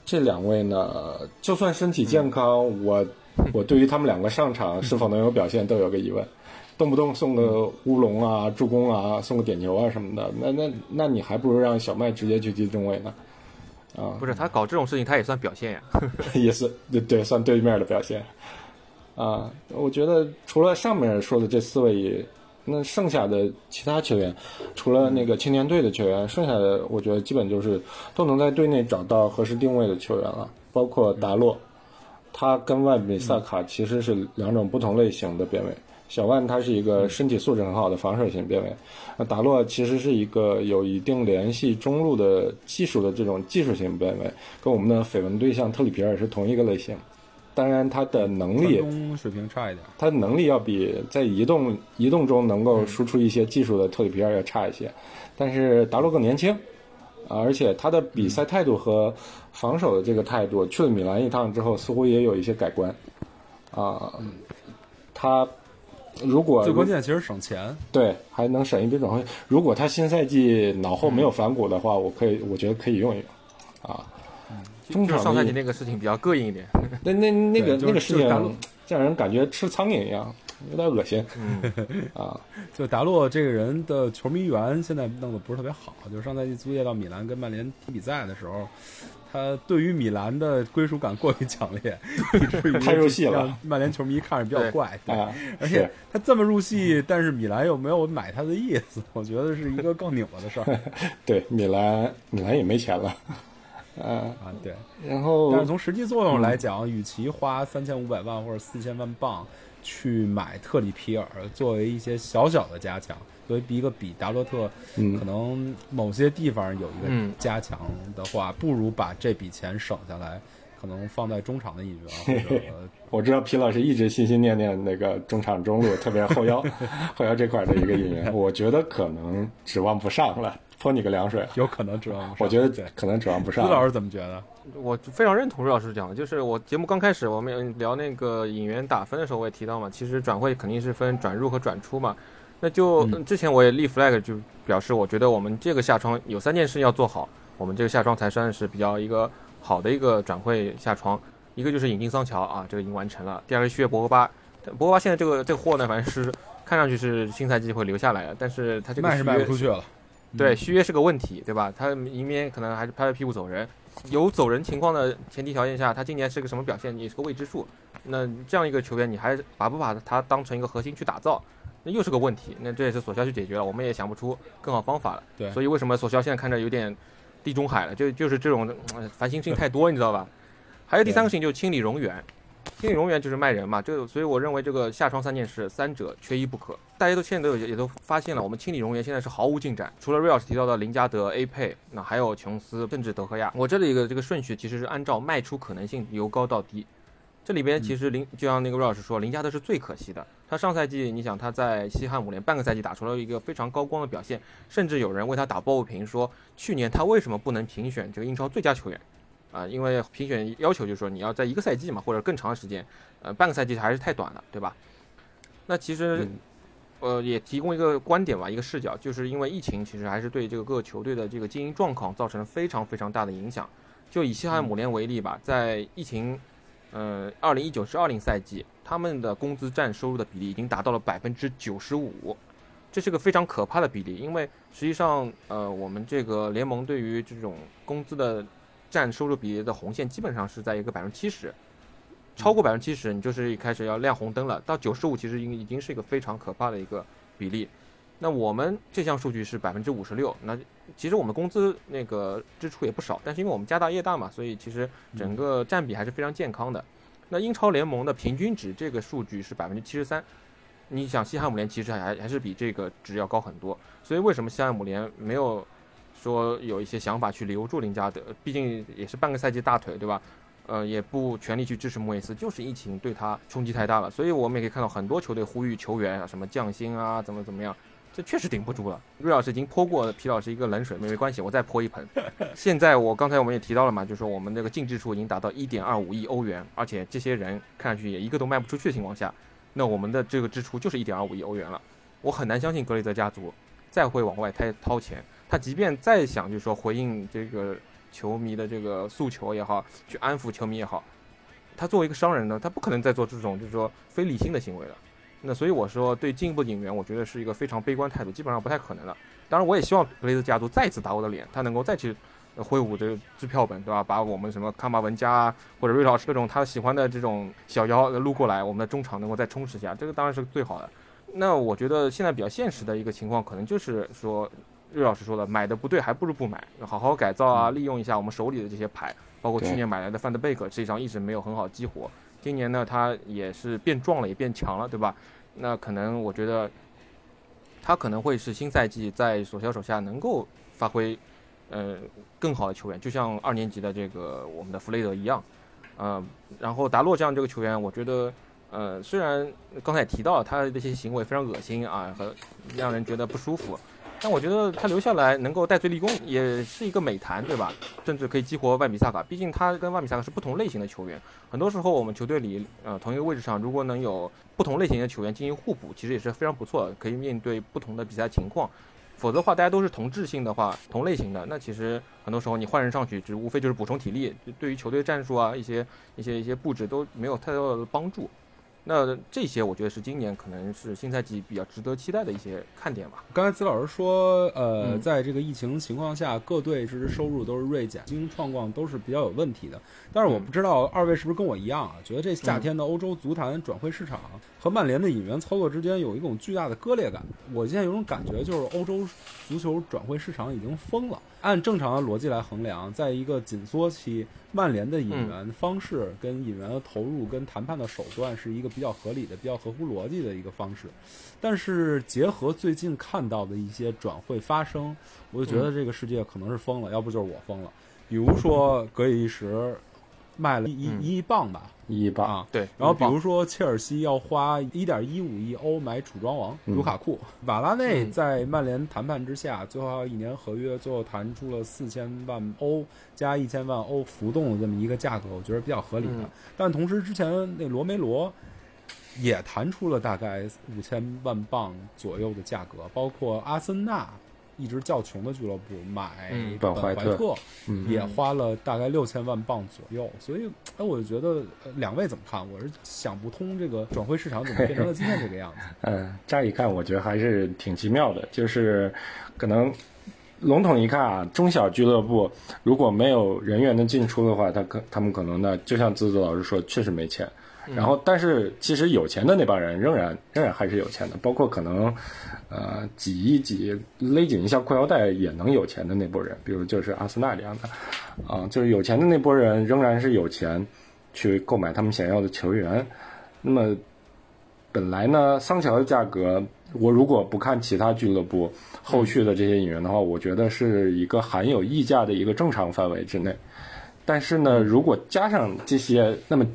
这两位呢，就算身体健康，我我对于他们两个上场是否能有表现都有个疑问。动不动送个乌龙啊、助攻啊、送个点球啊什么的，那那那你还不如让小麦直接去踢中卫呢，啊，不是他搞这种事情，他也算表现呀。[LAUGHS] 也是对对，算对面的表现，啊，我觉得除了上面说的这四位，那剩下的其他球员，除了那个青年队的球员，剩下的我觉得基本就是都能在队内找到合适定位的球员了，包括达洛，他跟外比萨卡其实是两种不同类型的边卫。小万他是一个身体素质很好的防守型边卫，那达洛其实是一个有一定联系中路的技术的这种技术型边卫，跟我们的绯闻对象特里皮尔是同一个类型。当然，他的能力，水平差一点。他的能力要比在移动移动中能够输出一些技术的特里皮尔要差一些，但是达洛更年轻，啊，而且他的比赛态度和防守的这个态度，去了米兰一趟之后，似乎也有一些改观，啊，他如果最关键其实省钱，对，还能省一笔转会。如果他新赛季脑后没有反骨的话，我可以，我觉得可以用一用，啊，中场上赛季那个事情比较膈应一点。[LAUGHS] 那那那个那个事情，让人感觉吃苍蝇一样，有点恶心嗯，[LAUGHS] 啊。就达洛这个人的球迷缘现在弄得不是特别好。就是上赛季租借到米兰跟曼联踢比赛的时候，他对于米兰的归属感过于强烈，以至于太入戏了曼联球迷看着比较怪。对，啊，而且他这么入戏，但是米兰又没有买他的意思，我觉得是一个更拧巴的事儿 [LAUGHS] 对米兰，米兰也没钱了，[LAUGHS] 啊，啊。对，然后但是从实际作用来讲，与其花三千五百万或者四千万镑去买特里皮尔作为一些小小的加强，作为一个比达洛特嗯可能某些地方有一个嗯加强的话，不如把这笔钱省下来，可能放在中场的引援或者我知道皮老师一直心心念念那个中场中路，特别是后腰 [LAUGHS] 后腰这块的一个引援，我觉得可能指望不上了，泼你个凉水。有可能指望不上。我觉得，可能指望不上朱。老师怎么觉得？我非常认同朱老师讲的，就是我节目刚开始我们聊那个引援打分的时候，我也提到嘛，其实转会肯定是分转入和转出嘛。那就、嗯之前我也立 flag 就表示，我觉得我们这个下窗有三件事要做好，我们这个下窗才算是比较一个好的一个转会下窗。一个就是引进桑乔啊，这个已经完成了；第二个是续约博格巴，博格巴现在这个这个货呢，反正是看上去是新赛季会留下来的，但是他这个卖是续约卖不出去了。对，嗯续约是个问题，对吧？他一面可能还是拍拍屁股走人，有走人情况的前提条件下，他今年是个什么表现也是个未知数。那这样一个球员，你还把不把他当成一个核心去打造，那又是个问题。那这也是索肖去解决了，我们也想不出更好方法了。对所以为什么索肖现在看着有点地中海了？就就是这种、呃烦心事情太多，你知道吧？还有第三个事情就是清理冗员，清理冗员就是卖人嘛，这个所以我认为这个下窗三件事，三者缺一不可。大家都现在都有也都发现了，我们清理冗员现在是毫无进展，除了瑞老师提到的林加德、A 佩，那还有琼斯，甚至德赫亚。我这里一个这个顺序其实是按照卖出可能性由高到低。这里边其实林就像那个瑞老师说，林加德是最可惜的。他上赛季你想他在西汉姆联半个赛季打出了一个非常高光的表现，甚至有人为他打抱不平，说去年他为什么不能评选这个英超最佳球员？啊，因为评选要求就是说你要在一个赛季嘛，或者更长的时间，呃，半个赛季还是太短了，对吧？那其实，嗯呃，也提供一个观点吧，一个视角，就是因为疫情，其实还是对这个各个球队的这个经营状况造成了非常非常大的影响。就以西汉姆联为例吧，在疫情，呃，二零一九至二零赛季，他们的工资占收入的比例已经达到了百分之九十五，这是个非常可怕的比例，因为实际上，呃，我们这个联盟对于这种工资的占收入比例的红线基本上是在一个百分之七十，超过百分之七十，你就是一开始要亮红灯了。到九十五，其实已经已经是一个非常可怕的一个比例。那我们这项数据是百分之五十六，那其实我们工资那个支出也不少，但是因为我们家大业大嘛，所以其实整个占比还是非常健康的。那英超联盟的平均值这个数据是百分之七十三，你想西汉姆联其实还还是比这个值要高很多。所以为什么西汉姆联没有说有一些想法去留住林加德，毕竟也是半个赛季大腿，对吧？呃，也不全力去支持莫耶斯，就是疫情对他冲击太大了，所以我们也可以看到很多球队呼吁球员啊，什么降薪啊，怎么怎么样，这确实顶不住了。瑞老师已经泼过皮老师一个冷水，没没关系，我再泼一盆。现在我刚才我们也提到了嘛，就是说我们这个净支出已经达到一点二五亿欧元，而且这些人看上去也一个都卖不出去的情况下，那我们的这个支出就是一点二五亿欧元了。我很难相信格雷泽家族再会往外掏掏钱，他即便再想就是说回应这个球迷的这个诉求也好，去安抚球迷也好，他作为一个商人呢，他不可能再做这种就是说非理性的行为了。那所以我说，对进一步的引援，我觉得是一个非常悲观态度，基本上不太可能了。当然，我也希望格雷兹家族再次打我的脸，他能够再去呃挥舞这个支票本，对吧？把我们什么康马文加啊，或者瑞老师各种他喜欢的这种小妖呃撸过来，我们的中场能够再充实一下，这个当然是最好的。那我觉得现在比较现实的一个情况，可能就是说，瑞老师说的，买的不对，还不如不买，好好改造啊，利用一下我们手里的这些牌，包括去年买来的范德贝克，实际上一直没有很好激活。今年呢，他也是变壮了，也变强了，对吧？那可能我觉得，他可能会是新赛季在索肖手下能够发挥，呃，更好的球员，就像二年级的这个我们的弗雷德一样，呃，然后达洛这样这个球员，我觉得，呃，虽然刚才也提到了他的这些行为非常恶心啊，和让人觉得不舒服，但我觉得他留下来能够戴罪立功，也是一个美谈，对吧？甚至可以激活万比萨卡，毕竟他跟万比萨卡是不同类型的球员。很多时候我们球队里，呃，同一个位置上，如果能有不同类型的球员进行互补，其实也是非常不错，可以面对不同的比赛情况。否则的话，大家都是同质性的话，同类型的，那其实很多时候你换人上去，只无非就是补充体力，对于球队战术啊，一些一些一些布置都没有太多的帮助。那这些我觉得是今年可能是新赛季比较值得期待的一些看点吧。刚才子老师说，呃，嗯在这个疫情情况下，各队其实收入都是锐减，经营状况都是比较有问题的。但是我不知道二位是不是跟我一样啊，觉得这夏天的欧洲足坛转会市场和曼联的引援操作之间有一种巨大的割裂感。我现在有种感觉，就是欧洲足球转会市场已经疯了。按正常的逻辑来衡量，在一个紧缩期，曼联的引援方式跟引援的投入跟谈判的手段是一个比较合理的、比较合乎逻辑的一个方式。但是结合最近看到的一些转会发生，我就觉得这个世界可能是疯了，要不就是我疯了。比如说格里利什卖了一一亿镑吧，一亿镑，啊，对，然后比如说切尔西要花一点一五亿欧买楚庄王嗯卢卡库，瓦拉内嗯在曼联谈判之下，最后还有一年合约，最后谈出了四千万欧加一千万欧浮动的这么一个价格，我觉得比较合理的。嗯但同时之前那罗梅罗也谈出了大概五千万镑左右的价格，包括阿森纳。一直较穷的俱乐部买嗯本怀特也花了大概六千万镑左右，所以，哎，我就觉得呃两位怎么看？我是想不通这个转会市场怎么变成了今天这个样子。嗯，[LAUGHS] 乍一看我觉得还是挺奇妙的，就是可能笼统一看啊，中小俱乐部如果没有人员的进出的话，他可他们可能呢，就像子子老师说，确实没钱。然后，但是其实有钱的那帮人仍然仍然还是有钱的，包括可能，呃，挤一挤、勒紧一下裤腰带也能有钱的那波人，比如就是阿森纳这样的，啊、就是有钱的那波人仍然是有钱去购买他们想要的球员。那么本来呢，桑乔的价格，我如果不看其他俱乐部后续的这些引援的话，我觉得是一个含有溢价的一个正常范围之内。但是呢，如果加上这些，那么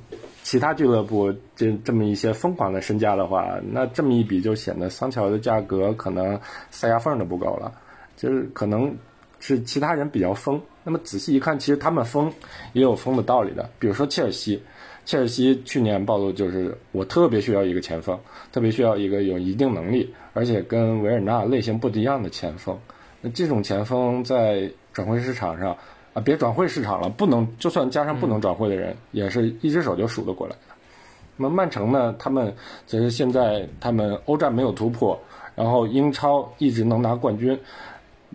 其他俱乐部这这么一些疯狂的身价的话，那这么一比就显得桑乔的价格可能塞牙缝都不够了，就是可能是其他人比较疯。那么仔细一看，其实他们疯也有疯的道理的。比如说切尔西，切尔西去年暴露就是我特别需要一个前锋，特别需要一个有一定能力，而且跟维尔纳类型不一样的前锋。那这种前锋在转会市场上啊，别转会市场了，不能就算加上不能转会的人，也是一只手就数得过来的。那么曼城呢，他们则是现在他们欧战没有突破，然后英超一直能拿冠军，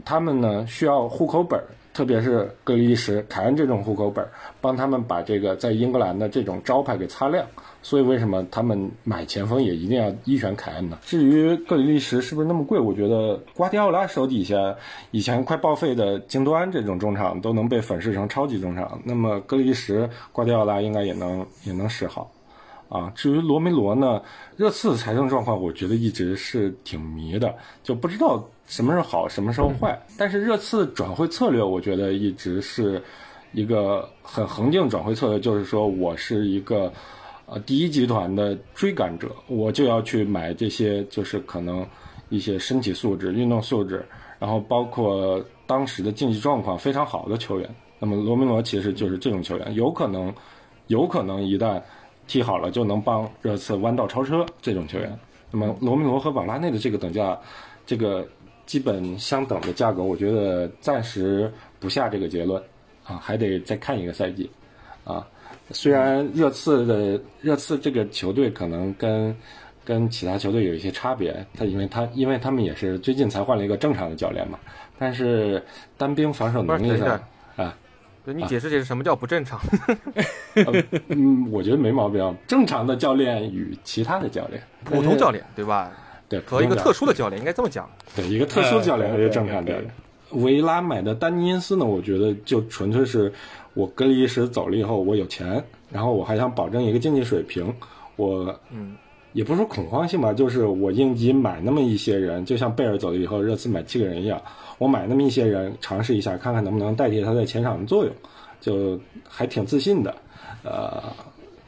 他们呢需要户口本，特别是格里利什、凯恩这种户口本，帮他们把这个在英格兰的这种招牌给擦亮。所以为什么他们买前锋也一定要一选凯恩呢？至于格里利什是不是那么贵，我觉得瓜迪奥拉手底下以前快报废的京多安这种中场都能被粉饰成超级中场，那么格里利什瓜迪奥拉应该也能也能使好。啊。至于罗梅罗呢，热刺的财政状况，我觉得一直是挺迷的，就不知道什么时候好，什么时候坏。但是热刺转会策略，我觉得一直是一个很恒定转会策略，就是说我是一个呃第一集团的追赶者，我就要去买这些，就是可能一些身体素质、运动素质，然后包括当时的竞技状况非常好的球员。那么罗梅罗其实就是这种球员，有可能，有可能一旦踢好了就能帮热刺弯道超车这种球员。那么罗梅罗和瓦拉内的这个等价，这个基本相等的价格，我觉得暂时不下这个结论啊，还得再看一个赛季啊。虽然热刺的热刺这个球队可能跟跟其他球队有一些差别，他因为他因为他们也是最近才换了一个正常的教练嘛，但是单兵防守能力上啊。对你解释解释什么叫不正常？[LAUGHS] 嗯，我觉得没毛病。正常的教练与其他的教练，普通教练对吧？对，和一个特殊的教练应该这么讲。对一个特殊教练和一个正常教练。维拉买的丹尼因斯呢，我觉得就纯粹是我隔离时走了以后，我有钱，然后我还想保证一个竞技水平，我嗯，也不是说恐慌性吧，就是我应急买那么一些人，就像贝尔走了以后，热刺买七个人一样，我买那么一些人尝试一下，看看能不能代替他在前场的作用，就还挺自信的。呃，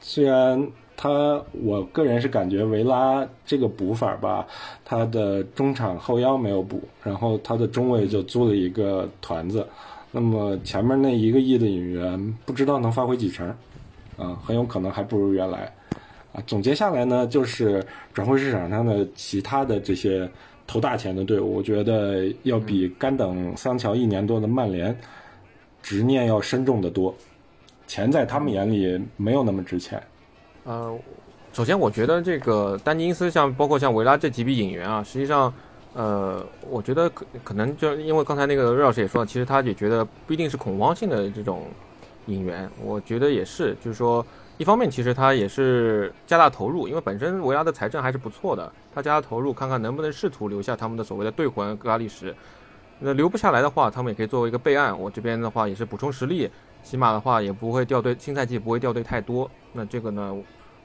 虽然他，我个人是感觉维拉这个补法吧，他的中场后腰没有补，然后他的中卫就租了一个团子，那么前面那一个亿的引援不知道能发挥几成，啊、很有可能还不如原来。啊，总结下来呢，就是转会市场上的其他的这些投大钱的队伍，我觉得要比干等桑乔一年多的曼联执念要深重的多，钱在他们眼里没有那么值钱。呃，首先我觉得这个丹尼因斯像包括像维拉这几笔引援啊，实际上，呃，我觉得可可能就因为刚才那个瑞老师也说了，其实他也觉得不一定是恐慌性的这种引援，我觉得也是，就是说，一方面其实他也是加大投入，因为本身维拉的财政还是不错的，他加大投入，看看能不能试图留下他们的所谓的队魂格拉利什。那留不下来的话，他们也可以作为一个备案。我这边的话也是补充实力，起码的话也不会掉队，新赛季不会掉队太多。那这个呢，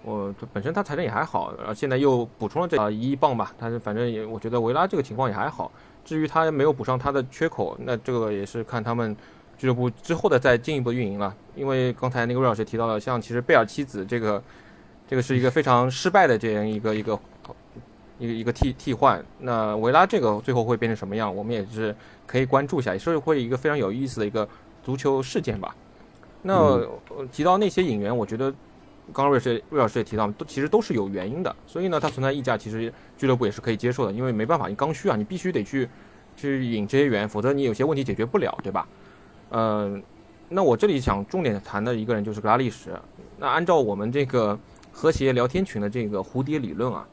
我本身他财政也还好，然后现在又补充了这啊一亿镑吧，但是反正也我觉得维拉这个情况也还好。至于他没有补上他的缺口，那这个也是看他们俱乐部之后的再进一步运营了。因为刚才那个瑞老师提到了，像其实贝尔妻子这个，这个是一个非常失败的这样一个一个一个一个替替换。那维拉这个最后会变成什么样，我们也是可以关注一下，也是会一个非常有意思的一个足球事件吧。那、呃提到那些引援，我觉得刚刚瑞师瑞老师也提到，都其实都是有原因的。所以呢，它存在溢价，其实俱乐部也是可以接受的，因为没办法，你刚需啊，你必须得去去引这些员，否则你有些问题解决不了，对吧？嗯、那我这里想重点谈的一个人就是格拉利什。那按照我们这个和谐聊天群的这个蝴蝶理论啊，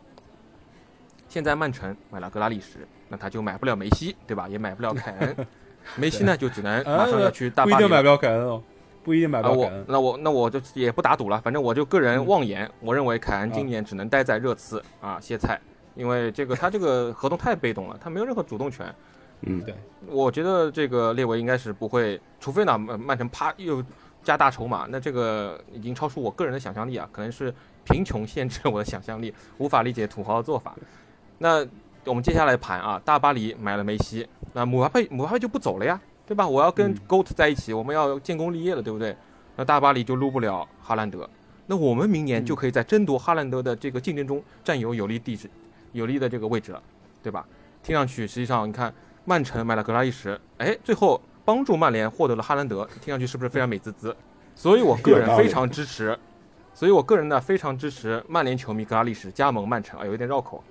现在曼城买了格拉利什，那他就买不了梅西，对吧？也买不了凯恩。[LAUGHS] 梅西呢，就只能马上要去大巴黎了不一定买不了凯恩哦，不一定买不啊，我了凯恩。那我那我就也不打赌了，反正我就个人妄言，我认为凯恩今年只能待在热刺啊歇菜，因为这个他这个合同太被动了，他没有任何主动权。嗯，对我觉得这个列维应该是不会，除非呢曼曼城啪又加大筹码，那这个已经超出我个人的想象力啊，可能是贫穷限制了我的想象力，无法理解土豪的做法。那我们接下来盘啊，大巴黎买了梅西，那姆巴佩姆巴佩就不走了呀，对吧？我要跟 GOAT 在一起，我们要建功立业了，对不对？那大巴黎就撸不了哈兰德，那我们明年就可以在争夺哈兰德的这个竞争中占有有利地势、有利的这个位置了，对吧？听上去实际上你看，曼城买了格拉利什，哎，最后帮助曼联获得了哈兰德，听上去是不是非常美滋滋？所以我个人非常支持，所以我个人呢非常支持曼联球迷格拉利什加盟曼城啊，有一点绕口。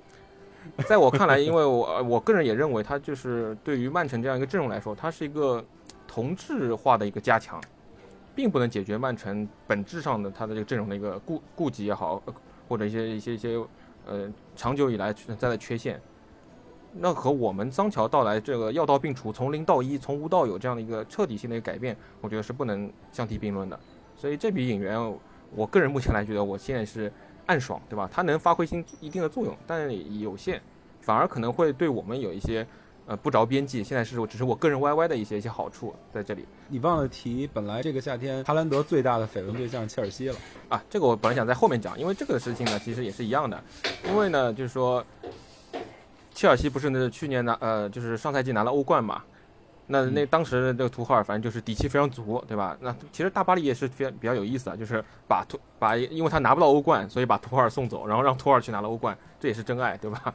[LAUGHS] 在我看来，因为我我个人也认为他就是对于曼城这样一个阵容来说，它是一个同质化的一个加强，并不能解决曼城本质上的它的这个阵容的一个顾顾忌也好，或者一些一些一些呃长久以来存在的缺陷。那和我们桑乔到来这个药到病除，从零到一，从无到有这样的一个彻底性的一个改变，我觉得是不能相提并论的。所以这笔引援，我个人目前来觉得，我现在是暗爽，对吧？它能发挥新一定的作用，但也有限，反而可能会对我们有一些呃不着边际。现在是我只是我个人 YY 的一些一些好处在这里你忘了提，本来这个夏天哈兰德最大的绯闻对象切尔西了。啊。这个我本来想在后面讲，因为这个事情呢其实也是一样的，因为呢就是说，切尔西不是那去年拿呃就是上赛季拿了欧冠嘛。那那当时这个图赫尔反正就是底气非常足，对吧？那其实大巴黎也是非常比较有意思啊，就是把图把因为他拿不到欧冠，所以把图赫尔送走，然后让图赫尔去拿了欧冠，这也是真爱，对吧？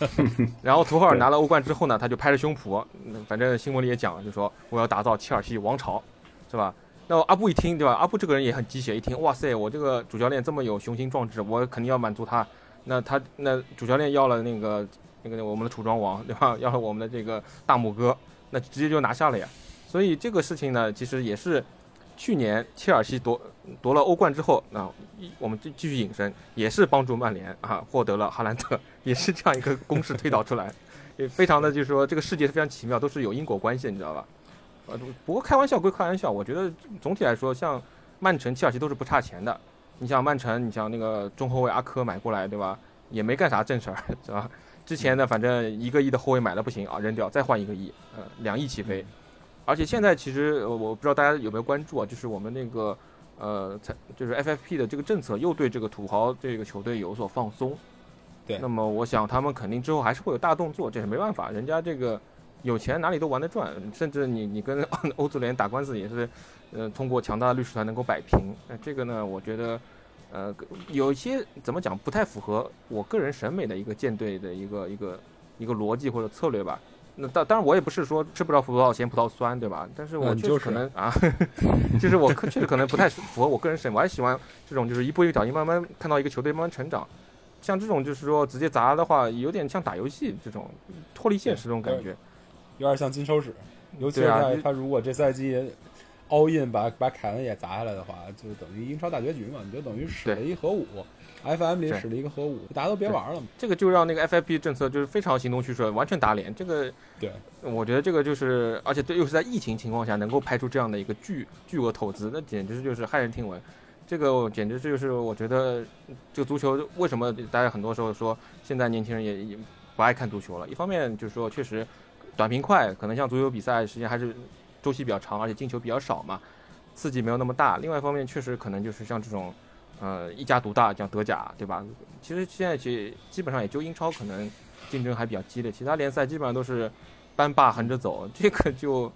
[LAUGHS] 然后图赫尔拿了欧冠之后呢，他就拍着胸脯，嗯反正新闻里也讲了，就说我要打造切尔西王朝，是吧？那阿布一听，对吧？阿布这个人也很鸡血，一听，哇塞，我这个主教练这么有雄心壮志，我肯定要满足他。那他那主教练要了那个那个我们的楚庄王，对吧？要了我们的这个大拇哥，那直接就拿下了呀。所以这个事情呢，其实也是去年切尔西夺夺了欧冠之后，那我们就继续引申，也是帮助曼联啊获得了哈兰德，也是这样一个公式推导出来，也非常的就是说这个世界是非常奇妙，都是有因果关系，你知道吧？呃，不过开玩笑归开玩笑，我觉得总体来说，像曼城、切尔西都是不差钱的。你像曼城，你像那个中后卫阿科买过来，对吧？也没干啥正事儿，[LAUGHS] 是吧？之前呢，反正一个亿的后卫买了不行啊，扔掉，再换一个亿，呃，两亿起飞。而且现在其实呃我不知道大家有没有关注啊，就是我们那个呃，才就是 FFP 的这个政策又对这个土豪这个球队有所放松。对那么我想他们肯定之后还是会有大动作，这是没办法，人家这个有钱哪里都玩得转，甚至你你跟 [LAUGHS] 欧足联打官司也是，呃，通过强大的律师团能够摆平。那这个呢，我觉得。呃，有一些怎么讲不太符合我个人审美的一个舰队的一个一个一个逻辑或者策略吧。那当当然我也不是说吃不着葡萄嫌葡萄酸，对吧？但是我确实嗯就是可能啊，[LAUGHS] 就是我确实可能不太符合我个人审美，我还喜欢这种就是一步一个脚印，慢慢看到一个球队慢慢成长。像这种就是说直接砸的话，有点像打游戏这种脱离现实这种感觉。有点像金手指，尤其他如果这赛季 all in 把把凯恩也砸下来的话，就等于英超大结局嘛，你就等于使了一核武，FM 里使了一个核武，大家都别玩了嘛。这个就让那个 FFP 政策就是非常形同虚设，完全打脸。这个对，我觉得这个就是，而且这又是在疫情情况下能够拍出这样的一个巨巨额投资，那简直就是骇人听闻。这个简直就是我觉得这个足球为什么大家很多时候说现在年轻人也也不爱看足球了？一方面就是说确实短平快，可能像足球比赛时间还是周期比较长，而且进球比较少嘛，刺激没有那么大。另外一方面确实可能就是像这种呃一家独大，像德甲对吧？其实现在其基本上也就英超可能竞争还比较激烈，其他联赛基本上都是班霸横着走，这个就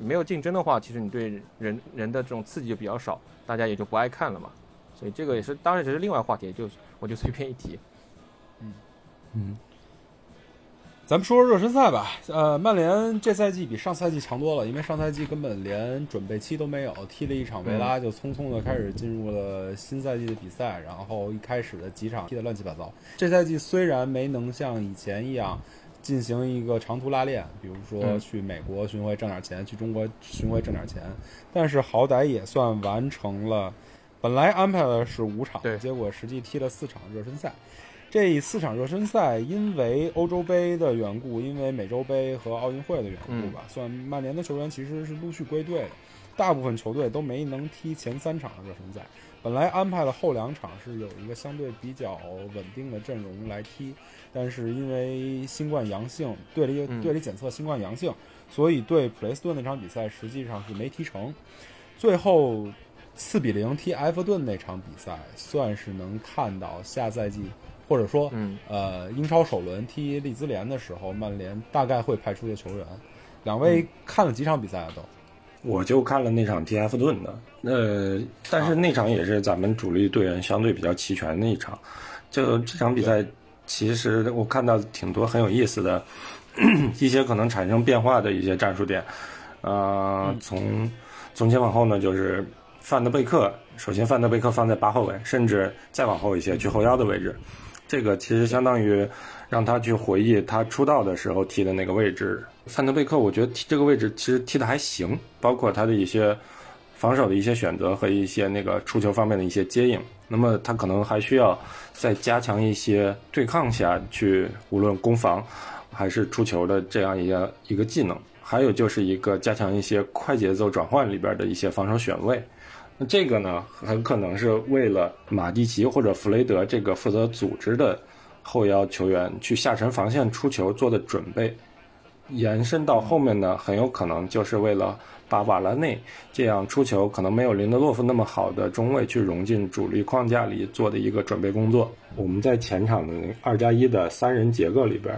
没有竞争的话，其实你对人人的这种刺激就比较少，大家也就不爱看了嘛。所以这个也是，当然只是另外话题，就我就随便一提。嗯，咱们说说热身赛吧。呃，曼联这赛季比上赛季强多了，因为上赛季根本连准备期都没有，踢了一场维拉就匆匆的开始进入了新赛季的比赛，然后一开始的几场踢得乱七八糟。这赛季虽然没能像以前一样进行一个长途拉练，比如说嗯去美国巡回挣点钱，去中国巡回挣点钱，但是好歹也算完成了。本来安排的是五场对，结果实际踢了四场热身赛。这四场热身赛，因为欧洲杯的缘故，因为美洲杯和奥运会的缘故吧，算曼联的球员其实是陆续归队的，大部分球队都没能踢前三场的热身赛。本来安排了后两场是有一个相对比较稳定的阵容来踢，但是因为新冠阳性，队里嗯队里检测新冠阳性，所以对普雷斯顿那场比赛实际上是没踢成。最后四比零踢埃弗顿那场比赛，算是能看到下赛季或者说嗯，呃，英超首轮踢利兹联的时候，曼联大概会派出的球员。两位看了几场比赛啊？都我就看了那场踢埃弗顿的，呃，但是那场也是咱们主力队员相对比较齐全的一场。就这场比赛，其实我看到挺多很有意思的 [CLEARS THROAT] 一些可能产生变化的一些战术点。呃，从从前往后呢，就是范德贝克，首先范德贝克放在八后卫，甚至再往后一些去后腰的位置。这个其实相当于让他去回忆他出道的时候踢的那个位置。范德贝克，我觉得踢这个位置其实踢的还行，包括他的一些防守的一些选择和一些那个出球方面的一些接应。那么他可能还需要再加强一些对抗下去，无论攻防还是出球的这样一个一个技能。还有就是一个加强一些快节奏转换里边的一些防守选位。那这个呢，很可能是为了马蒂奇或者弗雷德这个负责组织的后腰球员去下沉防线出球做的准备。延伸到后面呢，很有可能就是为了把瓦拉内这样出球可能没有林德洛夫那么好的中卫去融进主力框架里做的一个准备工作。我们在前场的二加一的三人结构里边，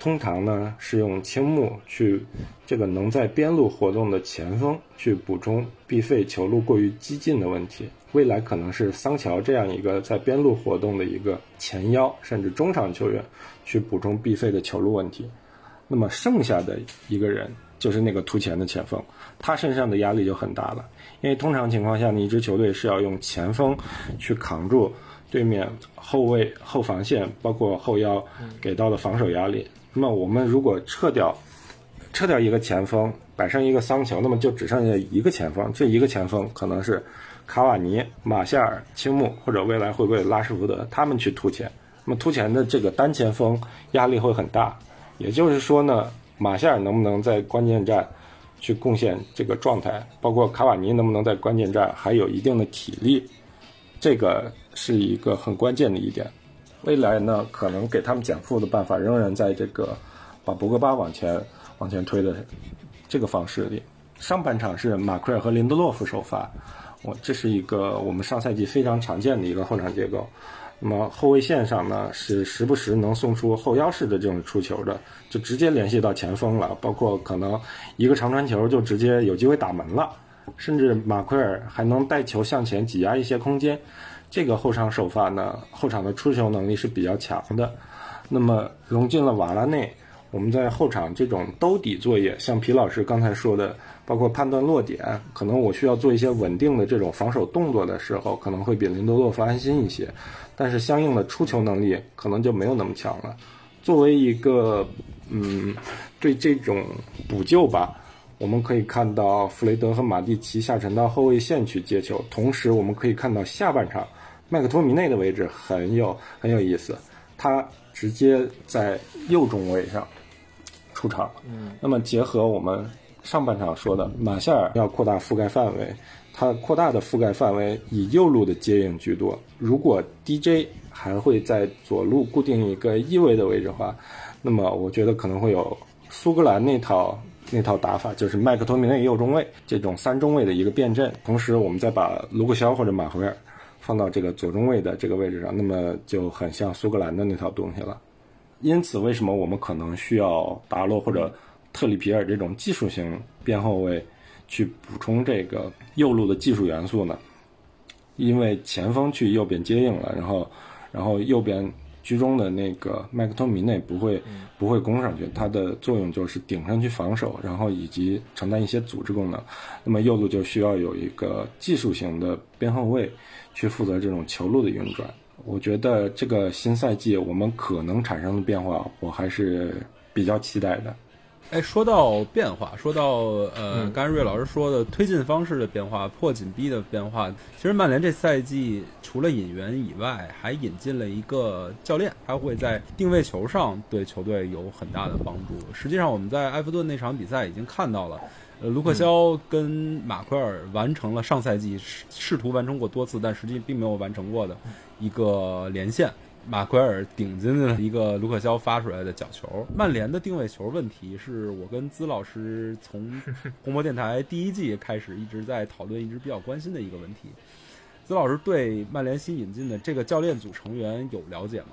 通常呢是用青木去这个能在边路活动的前锋去补充毕费球路过于激进的问题。未来可能是桑乔这样一个在边路活动的一个前腰甚至中场球员去补充必费的球路问题。那么剩下的一个人就是那个突前的前锋，他身上的压力就很大了，因为通常情况下，你一支球队是要用前锋去扛住对面后卫、后防线，包括后腰给到的防守压力。那么我们如果撤掉撤掉一个前锋，摆上一个桑乔，那么就只剩下一个前锋，这一个前锋可能是卡瓦尼、马夏尔、青木，或者未来会不会拉什福德他们去突前。那么突前的这个单前锋压力会很大。也就是说呢，马夏尔能不能在关键战去贡献这个状态，包括卡瓦尼能不能在关键战还有一定的体力，这个是一个很关键的一点。未来呢，可能给他们减负的办法仍然在这个把博格巴往前往前推的这个方式里。上半场是马奎尔和林德洛夫首发，我这是一个我们上赛季非常常见的一个后场结构。那么后卫线上呢，是时不时能送出后腰式的这种出球的，就直接联系到前锋了。包括可能一个长传球就直接有机会打门了，甚至马奎尔还能带球向前挤压一些空间。这个后场首发呢，后场的出球能力是比较强的。那么融进了瓦拉内，我们在后场这种兜底作业，像皮老师刚才说的，包括判断落点，可能我需要做一些稳定的这种防守动作的时候，可能会比林德洛夫安心一些。但是相应的出球能力可能就没有那么强了。作为一个嗯，对这种补救吧，我们可以看到弗雷德和马蒂奇下沉到后卫线去接球，同时我们可以看到下半场麦克托米内的位置很有很有意思，他直接在右中卫上出场。嗯，那么结合我们上半场说的，马夏尔要扩大覆盖范围。他扩大的覆盖范围以右路的接应居多。如果 DJ 还会在左路固定一个翼位的位置的话，那么我觉得可能会有苏格兰那套那套打法，就是麦克托米内右中卫这种三中卫的一个变阵。同时，我们再把卢克肖或者马奎尔放到这个左中卫的这个位置上，那么就很像苏格兰的那套东西了。因此，为什么我们可能需要达洛或者特里皮尔这种技术型边后卫？去补充这个右路的技术元素呢？因为前锋去右边接应了，然后，然后右边居中的那个麦克托米内不会不会攻上去，它的作用就是顶上去防守，然后以及承担一些组织功能。那么右路就需要有一个技术型的边后卫去负责这种球路的运转。我觉得这个新赛季我们可能产生的变化，我还是比较期待的。哎，说到变化，说到呃，刚才瑞老师说的推进方式的变化、破紧逼的变化，其实曼联这赛季除了引援以外，还引进了一个教练，他会在定位球上对球队有很大的帮助。实际上，我们在埃弗顿那场比赛已经看到了，呃，卢克肖跟马奎尔完成了上赛季试试图完成过多次，但实际并没有完成过的一个连线。马奎尔顶进了一个卢克肖发出来的角球。曼联的定位球问题是我跟资老师从 [LAUGHS] 红魔电台第一季开始一直在讨论、一直比较关心的一个问题。资老师对曼联新引进的这个教练组成员有了解吗？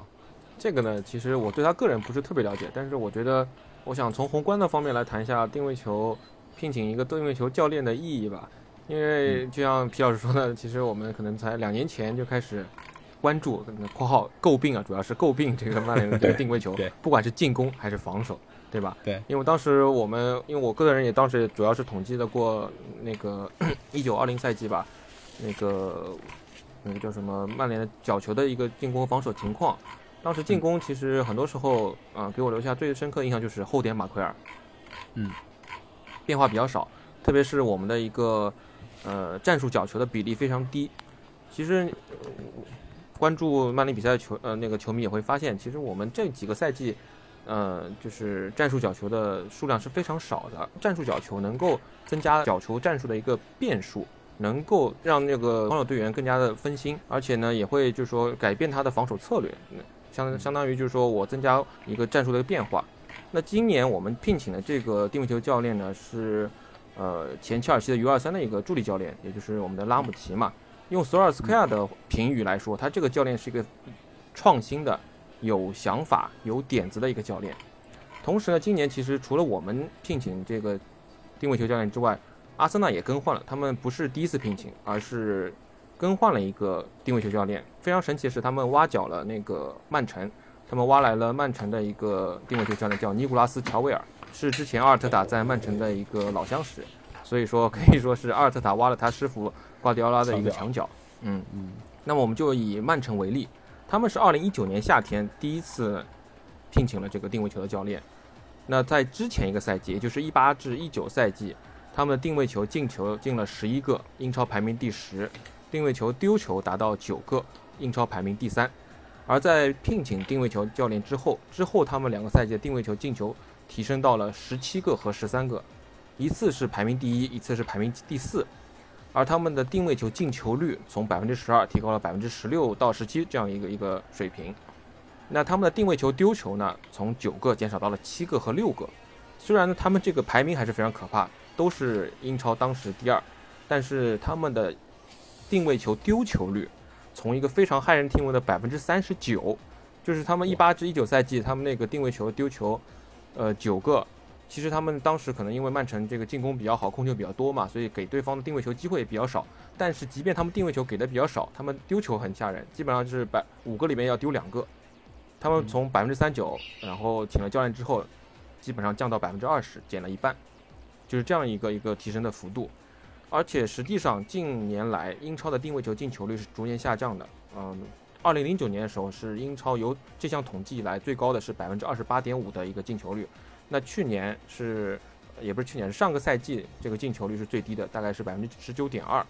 这个呢，其实我对他个人不是特别了解，但是我觉得，我想从宏观的方面来谈一下定位球聘请一个定位球教练的意义吧。因为就像皮老师说的，其实我们可能才两年前就开始。关注（括号诟病啊），主要是诟病这个曼联的这个定位球，不管是进攻还是防守，对吧？对，因为当时我们，因为我个人也当时主要是统计的过那个 [CLEARS THROAT] 一九二零赛季吧，那个那个叫什么曼联的角球的一个进攻防守情况。当时进攻其实很多时候，啊，给我留下最深刻印象就是后点马奎尔，嗯，变化比较少，特别是我们的一个呃战术角球的比例非常低，其实。关注曼联比赛的球呃那个球迷也会发现，其实我们这几个赛季，呃就是战术角球的数量是非常少的。战术角球能够增加角球战术的一个变数，能够让那个防守队员更加的分心，而且呢也会就是说改变他的防守策略，相相当于就是说我增加一个战术的变化。那今年我们聘请的这个定位球教练呢是，呃，前切尔西的 U 二三的一个助理教练，也就是我们的拉姆齐嘛。用索尔斯克亚的评语来说，他这个教练是一个创新的、有想法、有点子的一个教练。同时呢，今年其实除了我们聘请这个定位球教练之外，阿森纳也更换了。他们不是第一次聘请，而是更换了一个定位球教练。非常神奇的是，他们挖角了那个曼城，他们挖来了曼城的一个定位球教练，叫尼古拉斯·乔维尔，是之前阿尔特塔在曼城的一个老相识。所以说，可以说是阿尔特塔挖了他师傅瓜迪奥拉的一个墙角。嗯嗯。那么我们就以曼城为例，他们是二零一九年夏天第一次聘请了这个定位球的教练。那在之前一个赛季，也就是一八至一九赛季，他们的定位球进球进了十一个，英超排名第十；定位球丢球达到九个，英超排名第三。而在聘请定位球教练之后，之后他们两个赛季的定位球进球提升到了十七个和十三个，一次是排名第一，一次是排名第四。而他们的定位球进球率从百分之十二提高了百分之十六到十七这样一个一个水平。那他们的定位球丢球呢，从九个减少到了七个和六个。虽然呢，他们这个排名还是非常可怕，都是英超当时第二，但是他们的定位球丢球率从一个非常骇人听闻的百分之三十九，就是他们一八至一九赛季，他们那个定位球丢球，呃，九个。其实他们当时可能因为曼城这个进攻比较好，控球比较多嘛，所以给对方的定位球机会也比较少。但是即便他们定位球给的比较少，他们丢球很吓人，基本上就是百五个里面要丢两个。他们从百分之三九，然后请了教练之后，基本上降到百分之二十，减了一半，就是这样一个一个提升的幅度。而且实际上近年来英超的定位球进球率是逐年下降的。嗯，二零零九年的时候是英超由这项统计以来最高的是百分之二十八点五的一个进球率。那去年是，也不是去年，上个赛季这个进球率是最低的，大概是百分之十九点二。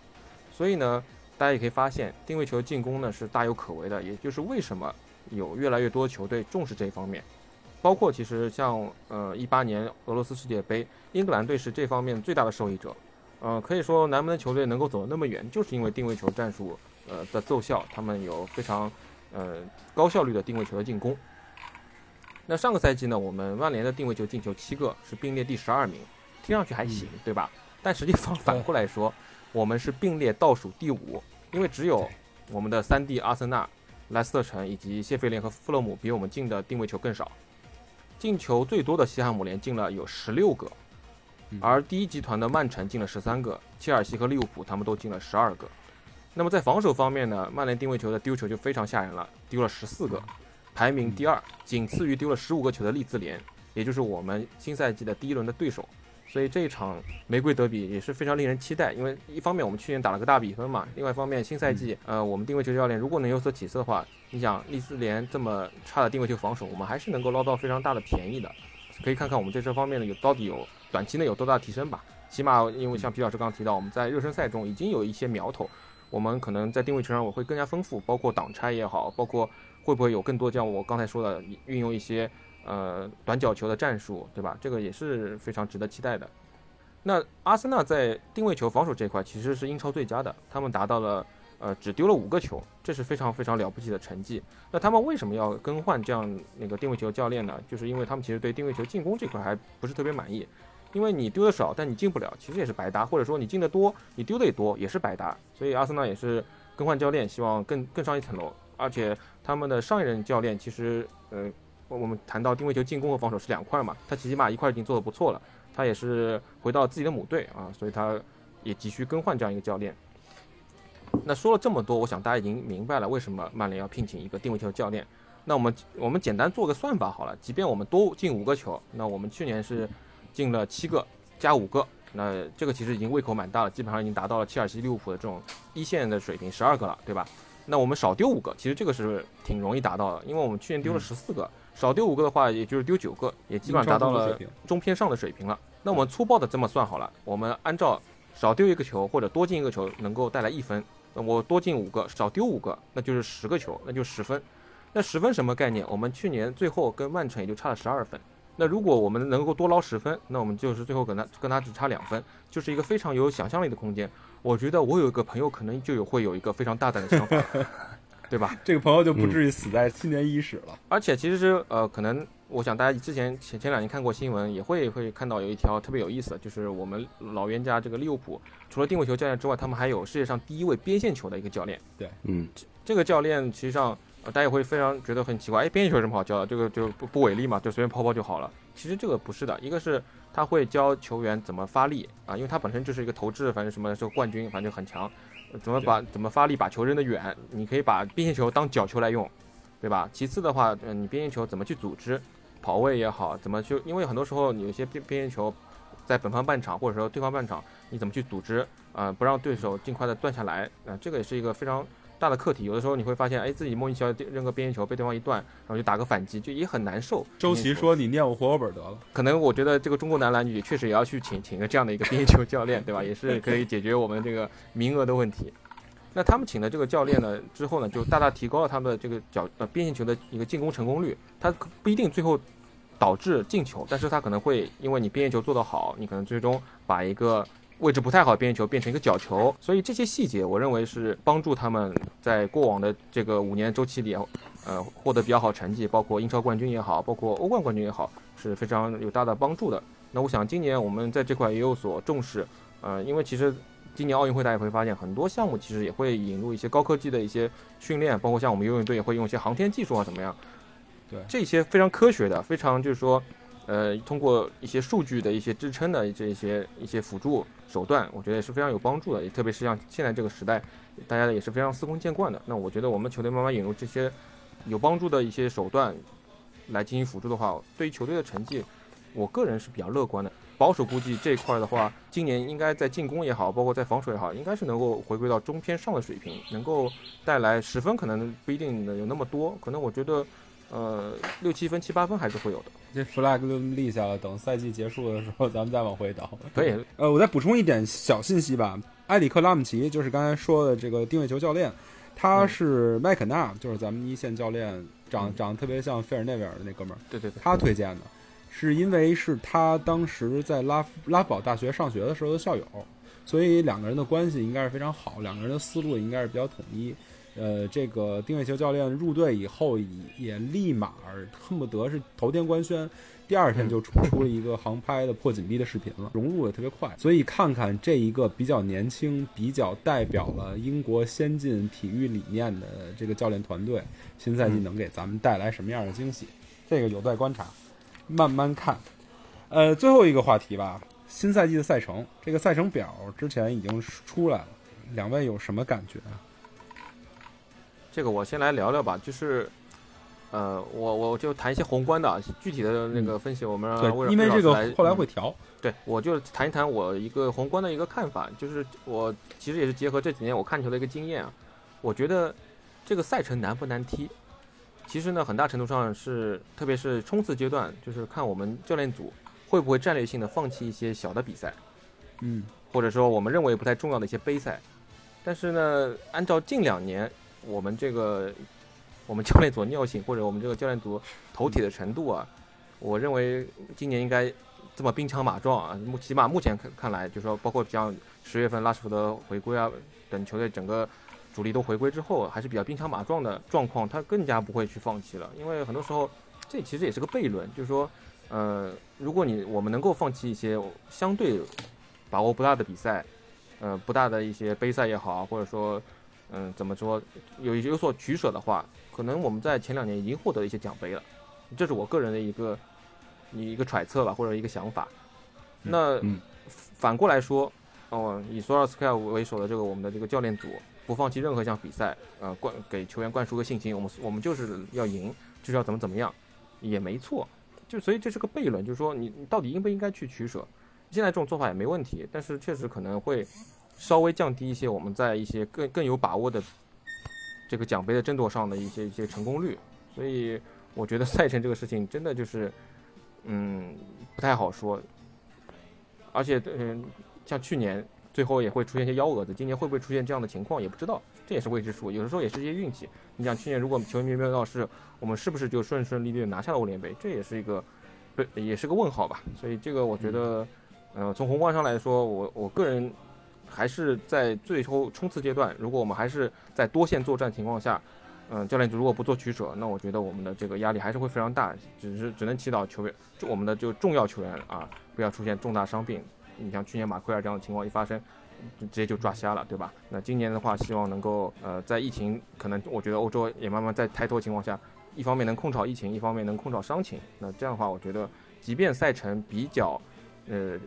所以呢，大家也可以发现定位球进攻呢是大有可为的，也就是为什么。有越来越多球队重视这一方面，包括其实像呃一八年俄罗斯世界杯，英格兰队是这方面最大的受益者。呃，可以说南门的球队能够走得那么远，就是因为定位球战术呃的奏效，他们有非常呃高效率的定位球的进攻。那上个赛季呢，我们曼联的定位球进球七个，是并列第十二名，听上去还行，对吧？但实际上 [LAUGHS] 反过来说，我们是并列倒数第五，因为只有我们的三弟阿森纳。莱斯特城以及谢菲联和富勒姆比我们进的定位球更少，进球最多的西汉姆联进了有十六个，而第一集团的曼城进了十三个，切尔西和利物浦他们都进了十二个。那么在防守方面呢，曼联定位球的丢球就非常吓人了，丢了十四个，排名第二，仅次于丢了十五个球的利兹联，也就是我们新赛季的第一轮的对手。所以这一场玫瑰德比也是非常令人期待，因为一方面我们去年打了个大比分嘛，另外一方面新赛季，呃，我们定位球教练如果能有所起色的话，你想利兹联这么差的定位球防守，我们还是能够捞到非常大的便宜的。可以看看我们在这方面呢有到底有短期内有多大提升吧。起码因为像皮老师刚刚提到，我们在热身赛中已经有一些苗头，我们可能在定位球上我会更加丰富，包括挡拆也好，包括会不会有更多像我刚才说的运用一些。呃，短角球的战术，对吧？这个也是非常值得期待的。那阿森纳在定位球防守这块其实是英超最佳的，他们达到了呃只丢了五个球，这是非常非常了不起的成绩。那他们为什么要更换这样那个定位球教练呢？就是因为他们其实对定位球进攻这块还不是特别满意，因为你丢的少，但你进不了，其实也是白搭；或者说你进的多，你丢的也多，也是白搭。所以阿森纳也是更换教练，希望更更上一层楼。而且他们的上一任教练其实呃。我们谈到定位球进攻和防守是两块嘛，他起码一块已经做得不错了，他也是回到自己的母队啊，所以他也急需更换这样一个教练。那说了这么多，我想大家已经明白了为什么曼联要聘请一个定位球教练。那我们我们简单做个算法好了，即便我们多进五个球，那我们去年是进了七个加五个，那这个其实已经胃口蛮大了，基本上已经达到了切尔西、利物浦的这种一线的水平，十二个了，对吧？那我们少丢五个，其实这个是挺容易达到的，因为我们去年丢了十四个。少丢五个的话，也就是丢九个，也基本上达到了中偏上的水平了。那我们粗暴的这么算好了，我们按照少丢一个球或者多进一个球能够带来一分，那我多进五个，少丢五个，那就是十个球，那就十分。那十分什么概念？我们去年最后跟曼城也就差了十二分。那如果我们能够多捞十分，那我们就是最后跟他跟他只差两分，就是一个非常有想象力的空间。我觉得我有一个朋友可能就有会有一个非常大胆的想法。[LAUGHS] 对吧？这个朋友就不至于死在新年伊始了。而且其实是呃，可能我想大家之前前前两年看过新闻，也会会看到有一条特别有意思的，就是我们老冤家这个利物浦，除了定位球教练之外，他们还有世界上第一位边线球的一个教练。对嗯，这个教练实际上，呃，大家也会非常觉得很奇怪，哎，边线球有什么好教的？这个就不不违例嘛，就随便抛抛就好了。其实这个不是的，一个是他会教球员怎么发力啊，因为他本身就是一个投掷，反正什么这个冠军，反正很强，呃怎么把怎么发力把球扔得远，你可以把边线球当角球来用，对吧？其次的话，嗯，你边线球怎么去组织，跑位也好，怎么去，因为很多时候你有些边边线球在本方半场或者说对方半场，你怎么去组织，呃，不让对手尽快的断下来，啊、这个也是一个非常大的课题。有的时候你会发现，哎，自己莫名其妙地扔个边线球被对方一断，然后就打个反击，就也很难受。周琦说：“你念我户口本得了。可能我觉得这个中国男篮也确实也要去请请个这样的一个边线球教练，对吧？也是可以解决我们这个名额的问题。那他们请的这个教练呢，之后呢，就大大提高了他们的这个角呃边线球的一个进攻成功率。他不一定最后导致进球，但是他可能会因为你边线球做得好，你可能最终把一个位置不太好的边线球变成一个角球。所以这些细节，我认为是帮助他们在过往的这个五年周期里，呃，获得比较好成绩，包括英超冠军也好，包括欧冠冠军也好，是非常有大的帮助的。那我想今年我们在这块也有所重视，呃，因为其实今年奥运会大家也会发现，很多项目其实也会引入一些高科技的一些训练，包括像我们游泳队也会用一些航天技术啊怎么样，对这些非常科学的，非常就是说，呃，通过一些数据的一些支撑的这些一些辅助手段，我觉得也是非常有帮助的，也特别是像现在这个时代，大家也是非常司空见惯的。那我觉得我们球队慢慢引入这些有帮助的一些手段来进行辅助的话，对于球队的成绩，我个人是比较乐观的。保守估计这一块的话，今年应该在进攻也好，包括在防守也好，应该是能够回归到中偏上的水平，能够带来十分，可能不一定能有那么多，可能我觉得，呃，六七分、七八分还是会有的。”这 flag 就立下了，等赛季结束的时候，咱们再往回倒。可以，呃，我再补充一点小信息吧。埃里克拉姆齐就是刚才说的这个定位球教练，他是麦肯纳，就是咱们一线教练，长长得特别像费尔内维尔的那哥们儿，对对对，他推荐的，是因为是他当时在拉拉堡大学上学的时候的校友，所以两个人的关系应该是非常好，两个人的思路应该是比较统一。呃，这个定位球教练入队以后，也也立马恨不得是头天官宣，第二天就出出了一个航拍的破紧逼的视频了，[LAUGHS] 融入也特别快。所以看看这一个比较年轻、比较代表了英国先进体育理念的这个教练团队，新赛季能给咱们带来什么样的惊喜，这个有待观察，慢慢看。呃，最后一个话题吧，新赛季的赛程，这个赛程表之前已经出来了，两位有什么感觉啊？这个我先来聊聊吧，就是，呃，我我就谈一些宏观的，啊，具体的那个分析，我们因为这个后来嗯会调，对，我就谈一谈我一个宏观的一个看法，就是我其实也是结合这几年我看球的一个经验啊，我觉得这个赛程难不难踢，其实呢很大程度上是，特别是冲刺阶段，就是看我们教练组会不会战略性的放弃一些小的比赛，嗯，或者说我们认为不太重要的一些杯赛。但是呢，按照近两年我们这个我们教练组尿性或者我们这个教练组头铁的程度啊，我认为今年应该这么兵强马壮啊，目起码目前看看来，就说包括像十月份拉什福德回归啊等球队整个主力都回归之后，还是比较兵强马壮的状况，他更加不会去放弃了，因为很多时候这其实也是个悖论，就是说，呃，如果你我们能够放弃一些相对把握不大的比赛，呃，不大的一些杯赛也好，或者说，嗯、怎么说有有所取舍的话，可能我们在前两年已经获得了一些奖杯了，这是我个人的一个一个揣测吧，或者一个想法。那、嗯反过来说，哦，以索尔斯克亚为首的这个我们的这个教练组不放弃任何一项比赛，呃，灌给球员灌输个信心，我们我们就是要赢，就是要怎么怎么样，也没错。就所以这是个悖论，就是说你你到底应不应该去取舍？现在这种做法也没问题，但是确实可能会稍微降低一些我们在一些更更有把握的这个奖杯的争夺上的一些一些成功率。所以我觉得赛程这个事情真的就是，嗯，不太好说。而且，嗯，像去年最后也会出现一些幺蛾子，今年会不会出现这样的情况也不知道，这也是未知数。有的时候也是一些运气。你想去年如果球迷没有闹事，我们是不是就顺顺利利的拿下了欧联杯？这也是一个，不，[LAUGHS] 也是个问号吧。所以这个我觉得，呃，从宏观上来说，我我个人还是在最后冲刺阶段，如果我们还是在多线作战情况下，嗯，教练组如果不做取舍，那我觉得我们的这个压力还是会非常大，只是只能祈祷球员，就我们的就重要球员啊，不要出现重大伤病。你像去年马奎尔这样的情况一发生，就直接就抓瞎了，对吧？那今年的话，希望能够呃，在疫情可能我觉得欧洲也慢慢在抬头的情况下，一方面能控制好疫情，一方面能控制好伤情。那这样的话，我觉得即便赛程比较呃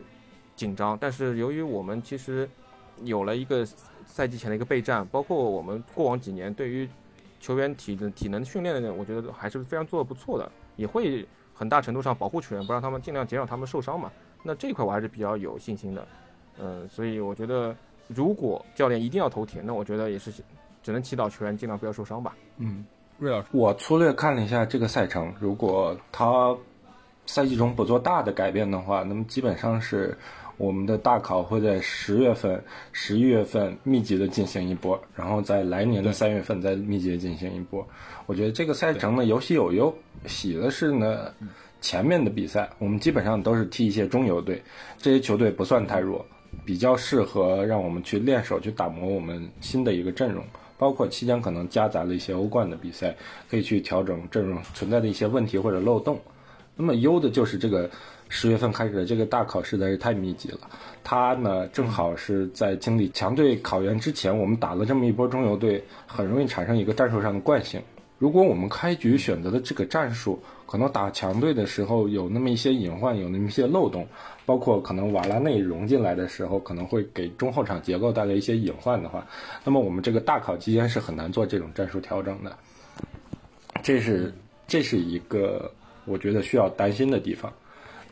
紧张，但是由于我们其实有了一个赛季前的一个备战，包括我们过往几年对于球员体的体能训练的，我觉得还是非常做的不错的，也会很大程度上保护球员，不让他们尽量减少他们受伤嘛。那这一块我还是比较有信心的，嗯，所以我觉得如果教练一定要投铁，那我觉得也是只能祈祷球员尽量不要受伤吧。嗯，瑞老师，我粗略看了一下这个赛程，如果他赛季中不做大的改变的话，那么基本上是我们的大考会在十月份、十一月份密集的进行一波，然后在来年的三月份再密集的进行一波。我觉得这个赛程呢有喜有忧，喜的是呢。前面的比赛，我们基本上都是踢一些中游队，这些球队不算太弱，比较适合让我们去练手，去打磨我们新的一个阵容。包括期间可能夹杂了一些欧冠的比赛，可以去调整阵容存在的一些问题或者漏洞。那么优的就是这个十月份开始的这个大考实在是太密集了，它呢正好是在经历强队考验之前，我们打了这么一波中游队，很容易产生一个战术上的惯性。如果我们开局选择的这个战术，可能打强队的时候有那么一些隐患，有那么一些漏洞，包括可能瓦拉内融进来的时候，可能会给中后场结构带来一些隐患的话，那么我们这个大考期间是很难做这种战术调整的。这是这是一个我觉得需要担心的地方。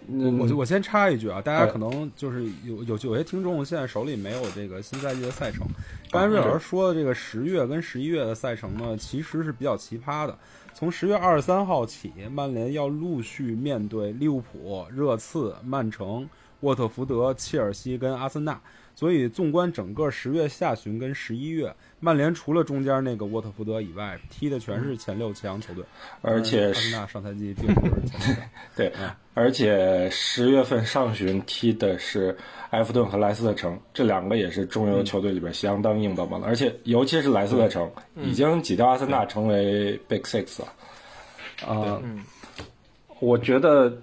嗯，我我先插一句啊，大家哎可能就是有有有些听众现在手里没有这个新赛季的赛程。刚才瑞老师说的这个十月跟十一月的赛程呢，其实是比较奇葩的。从十月二十三号起，曼联要陆续面对利物浦、热刺、曼城、沃特福德、切尔西跟阿森纳。所以，纵观整个十月下旬跟十一月，曼联除了中间那个沃特福德以外，踢的全是前六强球队。而且阿森纳上赛季并不是前六强。[LAUGHS] 对，而且十月份上旬踢的是埃弗顿和莱斯特城，这两个也是中游球队里边相当硬邦邦的，而且尤其是莱斯特城已经挤掉阿森纳成为 Big Six 了。啊、嗯我觉得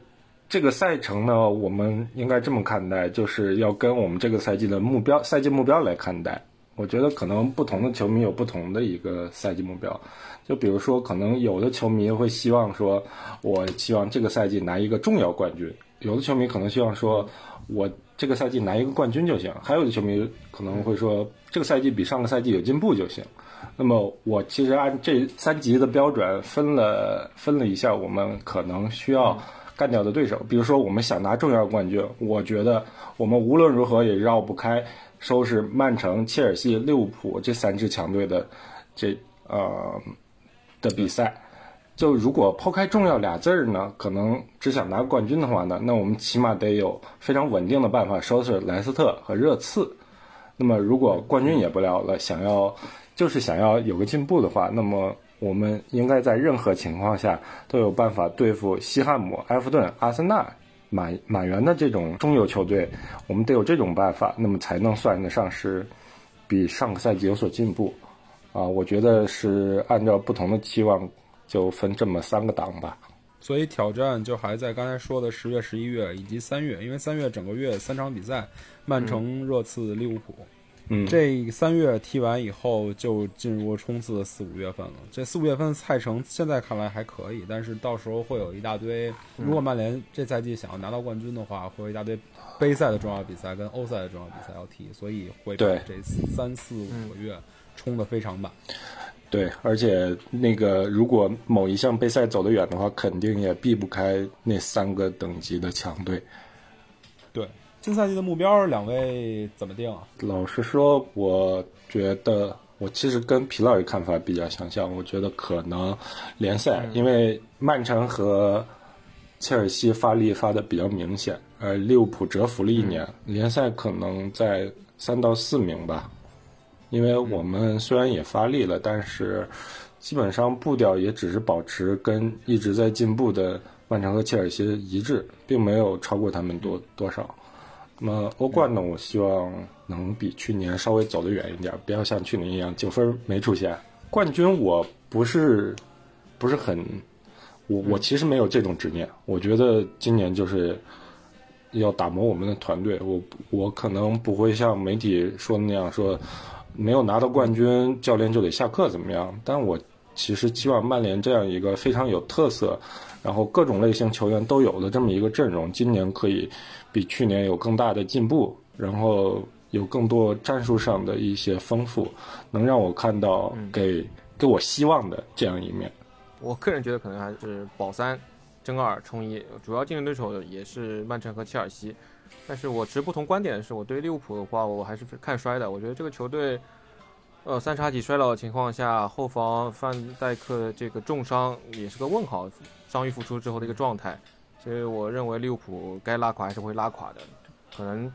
这个赛程呢，我们应该这么看待，就是要跟我们这个赛季的目标、赛季目标来看待。我觉得可能不同的球迷有不同的一个赛季目标，就比如说，可能有的球迷会希望说，我希望这个赛季拿一个重要冠军；有的球迷可能希望说，我这个赛季拿一个冠军就行；还有的球迷可能会说，这个赛季比上个赛季有进步就行。那么我其实按这三级的标准分了分了一下，我们可能需要干掉的对手。比如说，我们想拿重要冠军，我觉得我们无论如何也绕不开收拾曼城、切尔西、利物浦这三支强队的这呃的比赛。就如果抛开重要俩字儿呢，可能只想拿冠军的话呢，那我们起码得有非常稳定的办法收拾莱斯特和热刺。那么如果冠军也不了了，想要就是想要有个进步的话，那么我们应该在任何情况下都有办法对付西汉姆、埃弗顿、阿森纳、满满员的这种中游球队，我们得有这种办法，那么才能算得上是比上个赛季有所进步。啊，我觉得是按照不同的期望，就分这么三个档吧。所以挑战就还在刚才说的十月、十一月以及三月，因为三月整个月三场比赛，曼城、热刺、利物浦，这三月踢完以后就进入冲刺四五月份了。这四五月份的赛程现在看来还可以，但是到时候会有一大堆，如果曼联这赛季想要拿到冠军的话，会有一大堆杯赛的重要比赛跟欧赛的重要比赛要踢，所以会把对这三四五个月冲得非常满。对，而且那个如果某一项杯赛走得远的话，肯定也避不开那三个等级的强队。对，新赛季的目标两位怎么定啊？老实说，我觉得我其实跟皮老爷看法比较相像。我觉得可能联赛，因为曼城和切尔西发力发的比较明显，而利物浦蛰伏了一年，联赛可能在三到四名吧。因为我们虽然也发力了，但是基本上步调也只是保持跟一直在进步的曼城和切尔西一致，并没有超过他们多多少。那么欧冠呢，我希望能比去年稍微走得远一点，不要像去年一样九分没出现。冠军我不是不是很，我我其实没有这种执念。我觉得今年就是要打磨我们的团队，我我可能不会像媒体说的那样说，没有拿到冠军，教练就得下课怎么样？但我其实希望曼联这样一个非常有特色，然后各种类型球员都有的这么一个阵容，今年可以比去年有更大的进步，然后有更多战术上的一些丰富，能让我看到给给我希望的这样一面。我个人觉得可能还是保三、争二、冲一，主要竞争对手也是曼城和切尔西。但是我持不同观点的是，我对利物浦的话，我还是看衰的。我觉得这个球队，呃，三叉戟衰老的情况下，后防范戴克的这个重伤也是个问号，伤愈复出之后的一个状态。所以我认为利物浦该拉垮还是会拉垮的，可能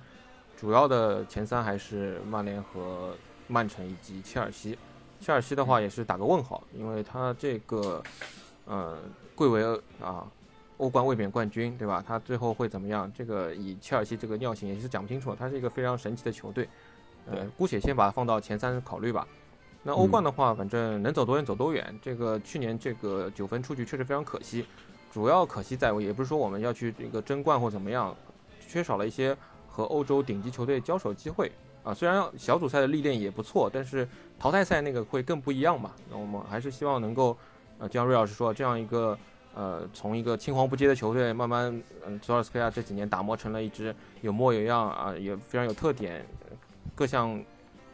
主要的前三还是曼联和曼城以及切尔西。切尔西的话也是打个问号，因为他这个，呃，贵为啊欧冠卫冕冠军，对吧？他最后会怎么样？这个以切尔西这个尿性也是讲不清楚。他是一个非常神奇的球队，呃，姑且先把它放到前三考虑吧。那欧冠的话，反正能走多远走多远。这个去年这个九分出局确实非常可惜，主要可惜在也不是说我们要去这个争冠或怎么样，缺少了一些和欧洲顶级球队交手机会。啊，虽然小组赛的历练也不错，但是淘汰赛那个会更不一样嘛。那我们还是希望能够，呃，就像瑞老师说，这样一个呃，从一个青黄不接的球队，慢慢，嗯，索尔斯克亚这几年打磨成了一支有模有样啊，也非常有特点，各项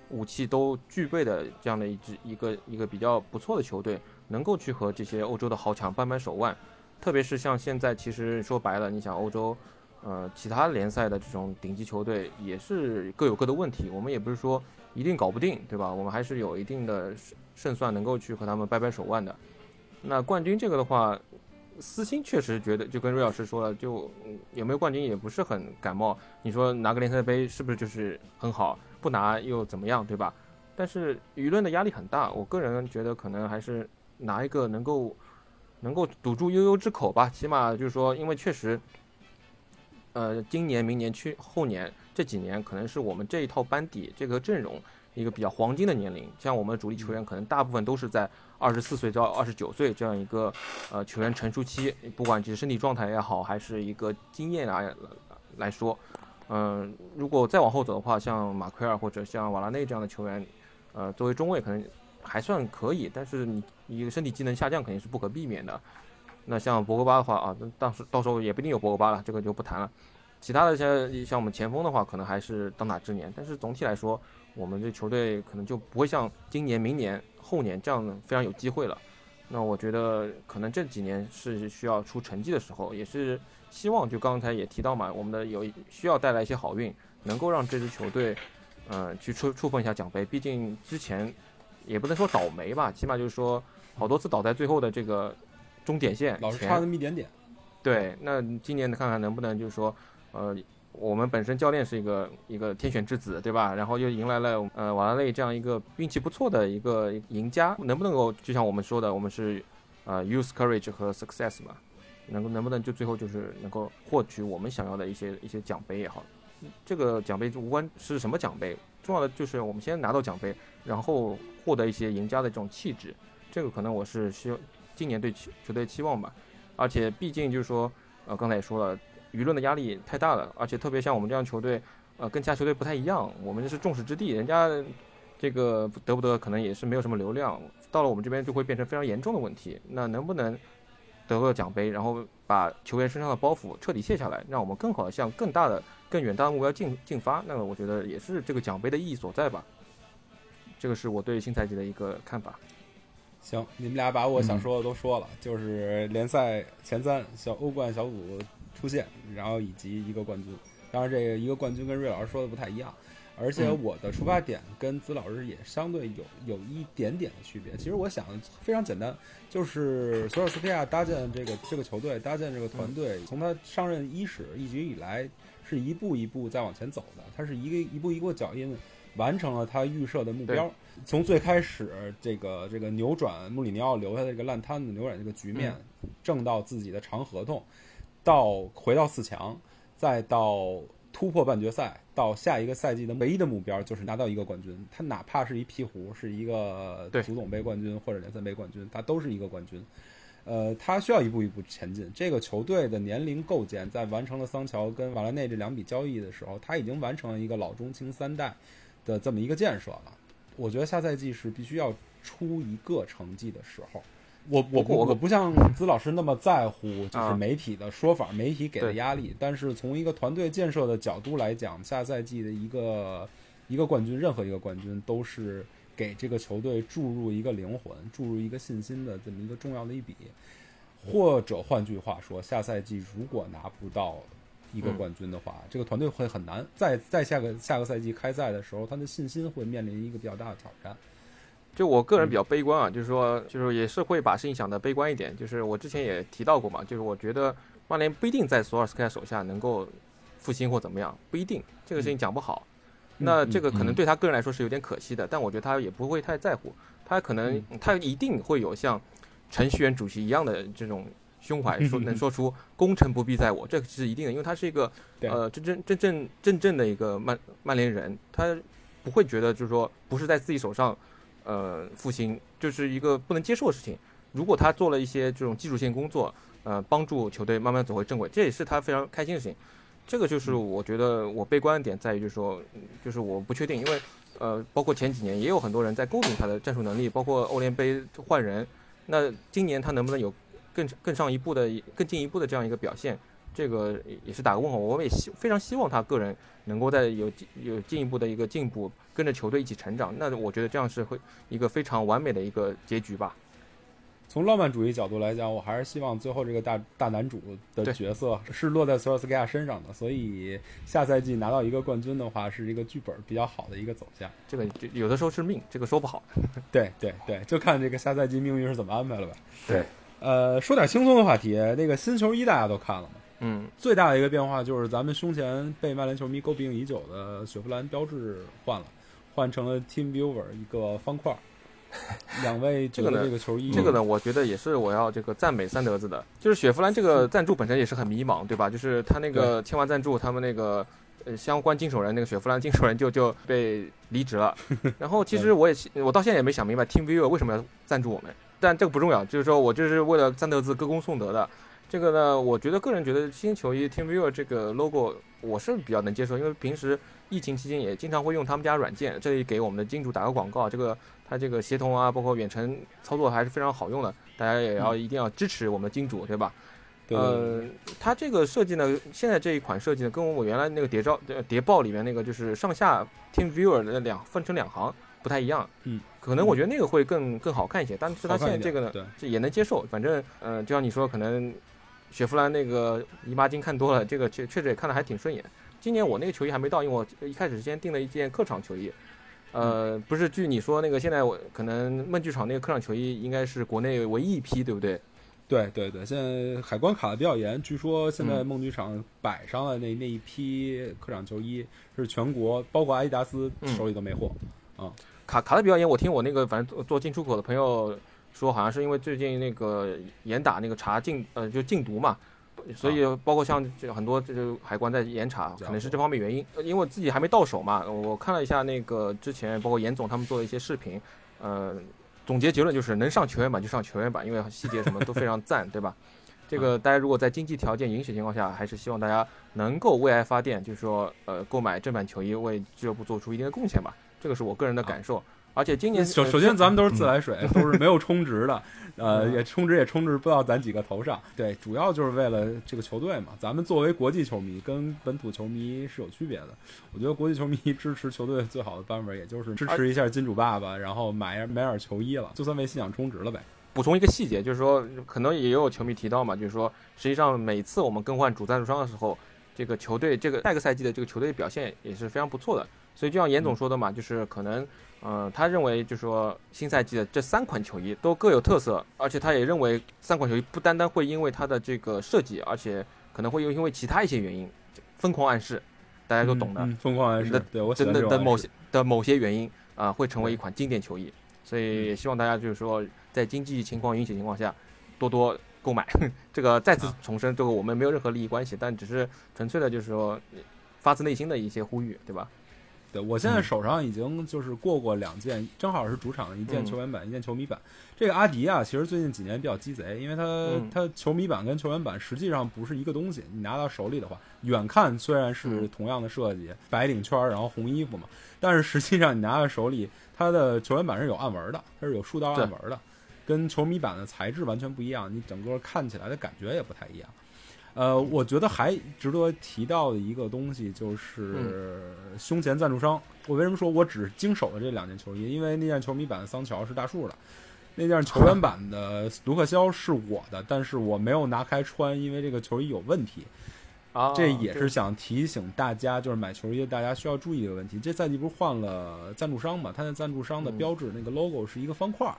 武器都具备的这样的一支一个一个比较不错的球队，能够去和这些欧洲的豪强扳扳手腕。特别是像现在，其实说白了，你想欧洲。呃，其他联赛的这种顶级球队也是各有各的问题，我们也不是说一定搞不定，对吧？我们还是有一定的胜胜算，能够去和他们掰掰手腕的。那冠军这个的话，私心确实觉得，就跟瑞老师说了，就有没有冠军也不是很感冒。你说拿个联赛杯是不是就是很好？不拿又怎么样，对吧？但是舆论的压力很大，我个人觉得可能还是拿一个能够能够堵住悠悠之口吧，起码就是说，因为确实。呃，今年、明年、去后年这几年，可能是我们这一套班底、这个阵容一个比较黄金的年龄。像我们主力球员，可能大部分都是在二十四岁到二十九岁这样一个呃球员成熟期，不管是身体状态也好，还是一个经验啊来说，嗯，如果再往后走的话，像马奎尔或者像瓦拉内这样的球员，呃，作为中卫可能还算可以，但是你一个身体机能下降肯定是不可避免的。那像博格巴的话啊，那到时到时候也不一定有博格巴了，这个就不谈了。其他的像像我们前锋的话，可能还是当打之年。但是总体来说，我们这球队可能就不会像今年、明年、后年这样非常有机会了。那我觉得可能这几年是需要出成绩的时候，也是希望就刚才也提到嘛，我们的有需要带来一些好运，能够让这支球队，嗯，去触触碰一下奖杯。毕竟之前也不能说倒霉吧，起码就是说好多次倒在最后的这个。终点线老是差那么一点点，对，那今年看看能不能就是说，呃，我们本身教练是一个一个天选之子，对吧？然后又迎来了呃瓦拉内这样一个运气不错的一个赢家，能不能够就像我们说的，我们是呃 use courage 和 success 嘛，能够能不能就最后就是能够获取我们想要的一些一些奖杯也好，这个奖杯无关是什么奖杯，重要的就是我们先拿到奖杯，然后获得一些赢家的这种气质，这个可能我是需要。今年对球队期望吧，而且毕竟就是说，呃，刚才也说了，舆论的压力太大了，而且特别像我们这样球队，呃，跟其他球队不太一样，我们是众矢之的，人家这个得不得可能也是没有什么流量，到了我们这边就会变成非常严重的问题。那能不能得个奖杯，然后把球员身上的包袱彻底卸下来，让我们更好的向更大的、更远大的目标进进发？那么我觉得也是这个奖杯的意义所在吧。这个是我对新赛季的一个看法。行，你们俩把我想说的都说了，就是联赛前三、小欧冠小组出现，然后以及一个冠军。当然，这个一个冠军跟瑞老师说的不太一样，而且我的出发点跟子老师也相对有有一点点的区别。其实我想非常简单，就是索尔斯克亚搭建这个这个球队，搭建这个团队，从他上任伊始一直以来是一步一步在往前走的，他是一个一步一步脚印。完成了他预设的目标，从最开始这个这个扭转穆里尼奥留下的这个烂摊子，扭转这个局面，挣到自己的长合同，到回到四强，再到突破半决赛到下一个赛季的唯一的目标就是拿到一个冠军。他哪怕是一鹈鹕，是一个足总杯冠军或者联赛杯冠军，他都是一个冠军。呃，他需要一步一步前进。这个球队的年龄构建，在完成了桑乔跟瓦拉内这两笔交易的时候，他已经完成了一个老中青三代的这么一个建设了。我觉得下赛季是必须要出一个成绩的时候。我我不我我不像资老师那么在乎就是啊媒体的说法，媒体给的压力。但是从一个团队建设的角度来讲，下赛季的一个一个冠军，任何一个冠军都是给这个球队注入一个灵魂、注入一个信心的这么一个重要的一笔。或者换句话说，下赛季如果拿不到一个冠军的话，这个团队会很难。在在下个下个赛季开赛的时候，他的信心会面临一个比较大的挑战。就我个人比较悲观啊，就是说，就是也是会把事情想的悲观一点。就是我之前也提到过嘛，就是我觉得曼联不一定在索尔斯克亚手下能够复兴或怎么样，不一定，这个事情讲不好。那这个可能对他个人来说是有点可惜的，但我觉得他也不会太在乎，他可能他一定会有像程序员主席一样的这种胸怀，说能说出功成不必在我，这是一定的，因为他是一个呃真真真正真正的一个曼曼联人，他不会觉得就是说不是在自己手上。呃，复兴就是一个不能接受的事情。如果他做了一些这种技术性工作，呃，帮助球队慢慢走回正轨，这也是他非常开心的事情。这个就是我觉得我悲观的点在于，就是说，嗯就是我不确定，因为呃，包括前几年也有很多人在诟病他的战术能力，包括欧联杯换人。那今年他能不能有更更上一步的、更进一步的这样一个表现？这个也是打个问号。我们也希非常希望他个人能够在有有进一步的一个进步，跟着球队一起成长。那我觉得这样是会一个非常完美的一个结局吧。从浪漫主义角度来讲，我还是希望最后这个大大男主的角色是落在索尔斯克亚身上的，所以下赛季拿到一个冠军的话，是一个剧本比较好的一个走向。这个就有的时候是命，这个说不好。[LAUGHS] 对对对，就看这个下赛季命运是怎么安排了吧。对，呃，说点轻松的话题，那个新球衣大家都看了吗？嗯，最大的一个变化就是咱们胸前被曼联球迷诟病已久的雪佛兰标志换了，换成了 Team Viewer 一个方块儿。[LAUGHS] 两位这个呢这个球衣，这个呢，我觉得也是我要这个赞美三德子的，就是雪佛兰这个赞助本身也是很迷茫，对吧？就是他那个签完赞助，他们那个呃相关经手人那个雪佛兰经手人就就被离职了。[LAUGHS] 然后其实我也我到现在也没想明白 Team Viewer 为什么要赞助我们，但这个不重要，就是说我就是为了三德子歌功颂德的。这个呢，我觉得个人觉得新球衣 Team Viewer 这个 logo 我是比较能接受，因为平时疫情期间也经常会用他们家软件，这里给我们的金主打个广告，这个它这个协同啊，包括远程操作还是非常好用的，大家也要一定要支持我们的金主，对吧？呃，它这个设计呢，现在这一款设计呢，跟我原来那个谍照、呃谍报里面那个就是上下 Team Viewer 的两分成两行不太一样。嗯，可能我觉得那个会更更好看一些，但是它现在这个呢，对，这也能接受。反正，呃，就像你说，可能雪佛兰那个姨妈巾看多了，这个确确实也看的还挺顺眼。今年我那个球衣还没到，因为我一开始先订了一件客场球衣。呃，不是，据你说那个现在我可能梦剧场那个客场球衣应该是国内唯一一批，对不对？对对对，现在海关卡的比较严，据说现在嗯梦剧场摆上了那那一批客场球衣是全国，包括阿迪达斯嗯手里都没货啊。卡卡的比较严，我听我那个反正做做进出口的朋友说，好像是因为最近那个严打那个查禁呃就禁毒嘛，所以包括像这很多这个海关在严查，可能是这方面原因。呃因为我自己还没到手嘛，我看了一下那个之前包括严总他们做的一些视频，呃，总结结论就是能上球员版就上球员版，因为细节什么都非常赞，对吧？这个大家如果在经济条件允许情况下，还是希望大家能够为爱发电，就是说，呃，购买正版球衣，为俱乐部做出一定的贡献吧。这个是我个人的感受。而且今年呃首首先，咱们都是自来水，都是没有充值的，呃，嗯也充值也充值不到咱几个头上。对，主要就是为了这个球队嘛。咱们作为国际球迷，跟本土球迷是有区别的。我觉得国际球迷 [LAUGHS] 支持球队最好的办法，也就是支持一下金主爸爸，然后买买点球衣了，就算为信仰充值了呗。补充一个细节，就是说，可能也有球迷提到嘛，就是说，实际上每次我们更换主赞助商的时候，这个球队这个下个赛季的这个球队表现也是非常不错的。所以就像严总说的嘛，就是可能，呃，他认为就是说新赛季的这三款球衣都各有特色，而且他也认为三款球衣不单单会因为它的这个设计，而且可能会因为其他一些原因，疯狂暗示，大家都懂的，嗯嗯疯狂暗示的，对我真的的某些的某些原因啊、会成为一款经典球衣。所以也希望大家就是说，在经济情况允许情况下，多多购买。[LAUGHS] 这个再次重申，这个我们没有任何利益关系，但只是纯粹的就是说，发自内心的一些呼吁，对吧？对我现在手上已经就是过过两件，正好是主场的一件嗯球员版，一件球迷版。这个阿迪啊，其实最近几年比较鸡贼，因为他、嗯他球迷版跟球员版实际上不是一个东西。你拿到手里的话，远看虽然是嗯同样的设计，白领圈儿然后红衣服嘛，但是实际上你拿到手里，它的球员版是有暗纹的，它是有竖道暗纹的，跟球迷版的材质完全不一样，你整个看起来的感觉也不太一样。呃，我觉得还值得提到的一个东西就是胸前赞助商。我为什么说我只经手了这两件球衣？因为那件球迷版的桑乔是大树的，那件球员版的卢克肖是我的，但是我没有拿开穿，因为这个球衣有问题。啊，这也是想提醒大家，就是买球衣大家需要注意的问题。这赛季不是换了赞助商嘛？它的赞助商的嗯标志那个 logo 是一个方块儿，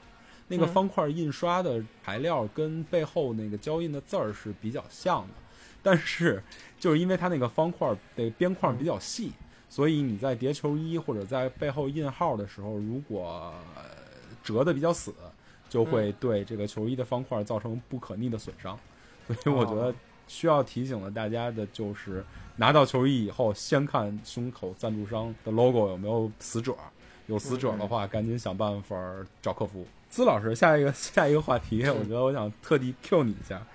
那个嗯方块印刷的材料跟背后那个胶印的字儿是比较像的，但是就是因为它那个方块的边框比较细，所以你在叠球衣或者在背后印号的时候，如果呃折的比较死，就会对这个球衣的方块造成不可逆的损伤。所以我觉得哦需要提醒了大家的就是，拿到球衣以后，先看胸口赞助商的 logo 有没有死者，有死者的话，赶紧想办法找客服。资老师，下一个下一个话题，我觉得我想特地 Q 你一下。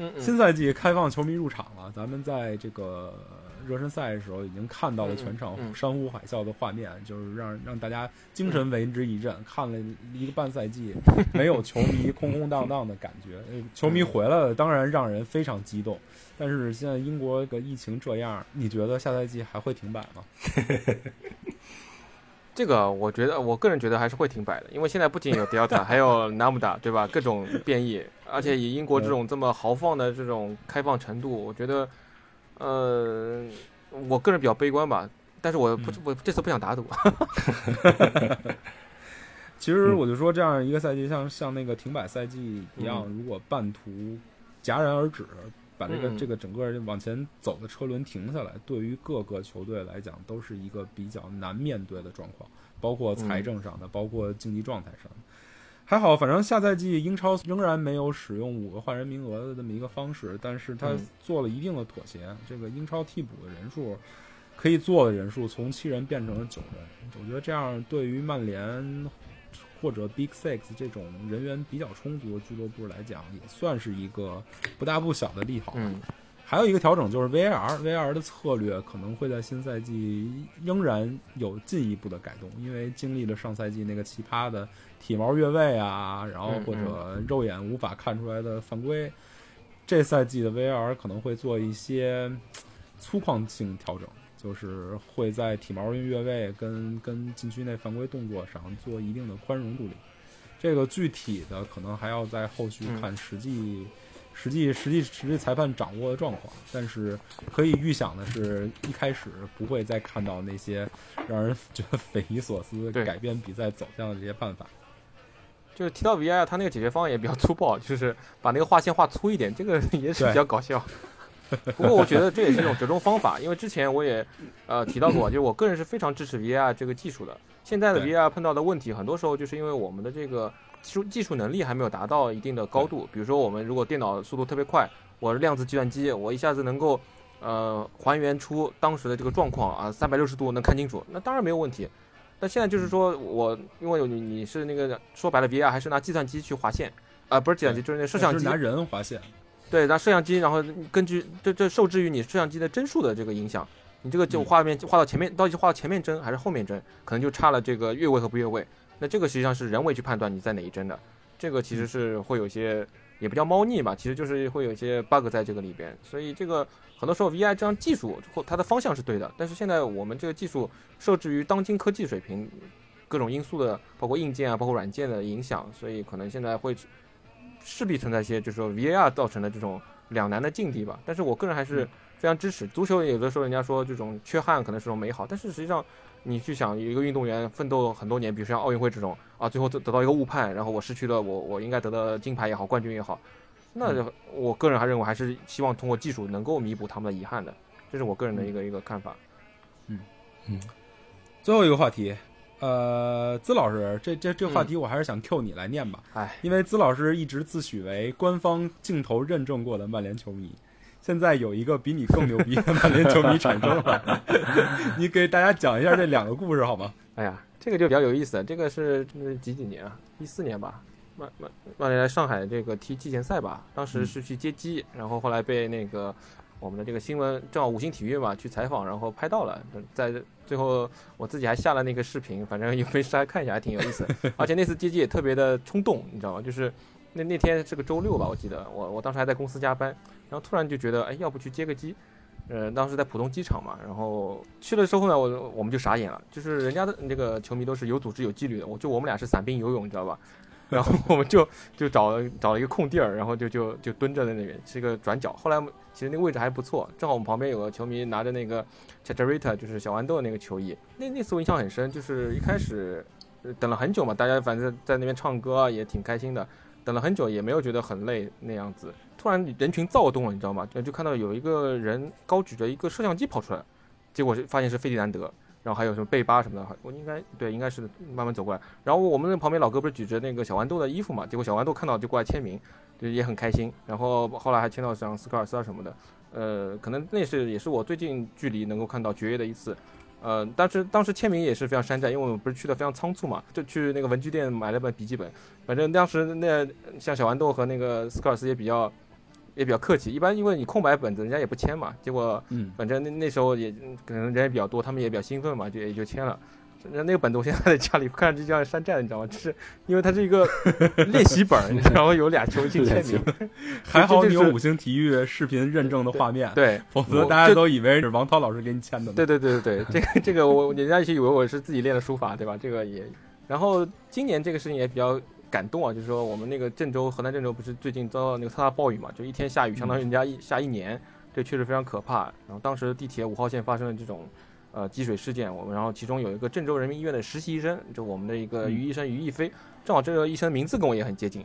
嗯嗯新赛季开放球迷入场了，咱们在这个热身赛的时候已经看到了全场嗯嗯嗯山呼海啸的画面，就是让让大家精神为之一振。看了一个半赛季，[LAUGHS] 没有球迷空空荡荡的感觉，呃球迷回来了，当然让人非常激动。但是现在英国的疫情这样，你觉得下赛季还会停摆吗？[LAUGHS] 这个我觉得，我个人觉得还是会停摆的，因为现在不仅有 Delta，还有 [LAUGHS] Lambda，对吧？各种变异，而且以英国这种这么豪放的这种开放程度，我觉得，呃，我个人比较悲观吧。但是我不，我这次不想打赌。[LAUGHS] 其实我就说，这样一个赛季像像那个停摆赛季一样，嗯如果半途戛然而止，把这个、嗯这个整个往前走的车轮停下来，对于各个球队来讲都是一个比较难面对的状况，包括财政上的，包括竞技状态上的。还好，反正下赛季英超仍然没有使用五个换人名额的这么一个方式，但是他嗯做了一定的妥协。这个英超替补的人数可以做的人数从七人变成了九人，我觉得这样对于曼联或者 Big Six 这种人员比较充足的俱乐部来讲，也算是一个不大不小的利好。嗯。还有一个调整就是 VAR，VAR 的策略可能会在新赛季仍然有进一步的改动，因为经历了上赛季那个奇葩的体毛越位啊，然后嗯或者肉眼无法看出来的犯规，这赛季的 VAR 可能会做一些粗犷性调整，就是会在体毛越位跟跟禁区内犯规动作上做一定的宽容度里。这个具体的可能还要在后续看实际、实际实际实际裁判掌握的状况，但是可以预想的是，一开始不会再看到那些让人觉得匪夷所思、改变比赛走向的这些办法。就是提到 VI，他那个解决方案也比较粗暴，就是把那个画线画粗一点，这个也是比较搞笑。[LAUGHS] 不过我觉得这也是一种折中方法，因为之前我也呃提到过，[CLEARS THROAT] 就是我个人是非常支持 VAR 这个技术的。现在的 VAR 碰到的问题，很多时候就是因为我们的这个技术技术能力还没有达到一定的高度。比如说，我们如果电脑速度特别快，我是量子计算机，我一下子能够呃还原出当时的这个状况啊，三百六十度能看清楚，那当然没有问题。但现在就是说我因为你你是那个说白了 VAR 还是拿计算机去划线啊、不是计算机，就是那个摄像机是拿人划线，对，那摄像机，然后根据这这受制于你摄像机的帧数的这个影响，你这个就嗯画面画到前面，到底是画到前面帧还是后面帧，可能就差了这个越位和不越位。那这个实际上是人为去判断你在哪一帧的，这个其实是会有些也不叫猫腻吧，其实就是会有一些 bug 在这个里边。所以这个很多时候 VI 这样技术或它的方向是对的，但是现在我们这个技术受制于当今科技水平各种因素的，包括硬件啊，包括软件的影响，所以可能现在会势必存在一些就是说 VAR 造成的这种两难的境地吧。但是我个人还是非常支持足球。有的时候人家说这种缺憾可能是种美好，但是实际上你去想，一个运动员奋斗很多年，比如像奥运会这种啊，最后得得到一个误判，然后我失去了我我应该得的金牌也好，冠军也好，那就我个人还认为还是希望通过技术能够弥补他们的遗憾的，这是我个人的一个一个看法。嗯嗯最后一个话题，呃，资老师，这这这话题我还是想 Q 你来念吧，哎，因为资老师一直自诩为官方镜头认证过的曼联球迷，现在有一个比你更牛逼的曼联球迷产生了，[LAUGHS] 你给大家讲一下这两个故事好吗？哎呀，这个就比较有意思。这个是几几年啊？一四年吧。曼曼曼联来上海这个踢季前赛吧，当时是去接机，然后后来被那个我们的这个新闻正好五星体育嘛去采访，然后拍到了，在最后我自己还下了那个视频，反正有没事还看一下，还挺有意思。而且那次接机也特别的冲动，你知道吗？就是那那天是个周六吧，我记得我我当时还在公司加班，然后突然就觉得，哎，要不去接个机？呃，当时在浦东机场嘛，然后去了之后呢，我我们就傻眼了，就是人家的那个球迷都是有组织有纪律的，我就我们俩是散兵游泳，你知道吧？然后我们就就找了找了一个空地儿，然后就就就蹲着在那边，是一个转角。后来其实那个位置还不错，正好我们旁边有个球迷拿着那个 Chicharita，就是小豌豆那个球衣。那那次我印象很深，就是一开始等了很久嘛，大家反正在那边唱歌也挺开心的，等了很久也没有觉得很累那样子。突然人群躁动了，你知道吗？就就看到有一个人高举着一个摄像机跑出来，结果是发现是费迪南德。然后还有什么贝巴什么的，我应该对，应该是慢慢走过来。然后我们那旁边老哥不是举着那个小豌豆的衣服嘛，结果小豌豆看到就过来签名，就也很开心。然后后来还签到像斯科尔斯啊什么的，呃，可能那是也是我最近距离能够看到爵爷的一次。呃，当时当时签名也是非常山寨，因为我们不是去的非常仓促嘛，就去那个文具店买了本笔记本。反正当时那像小豌豆和那个斯科尔斯也比较。也比较客气，一般因为你空白本子，人家也不签嘛。结果，嗯，反正那那时候也可能人也比较多，他们也比较兴奋嘛，就也就签了。那那个本子我现在在家里看着就像山寨，你知道吗？就是因为它是一个 [LAUGHS] 练习本，然后有俩球星签名。[LAUGHS] 还好你有五星体育视频认证的画面，对，否则大家都以为是王涛老师给你签的。对对对对对，这个这个我人家就以为我是自己练的书法，对吧？这个也，然后今年这个事情也比较。感动啊！就是说，我们那个郑州，河南郑州不是最近遭到那个特大暴雨嘛？就一天下雨，相当于人家一下一年，这确实非常可怕。然后当时地铁五号线发生了这种，呃，积水事件。我们然后其中有一个郑州人民医院的实习医生，就我们的一个于医生于亦飞，正好这个医生名字跟我也很接近。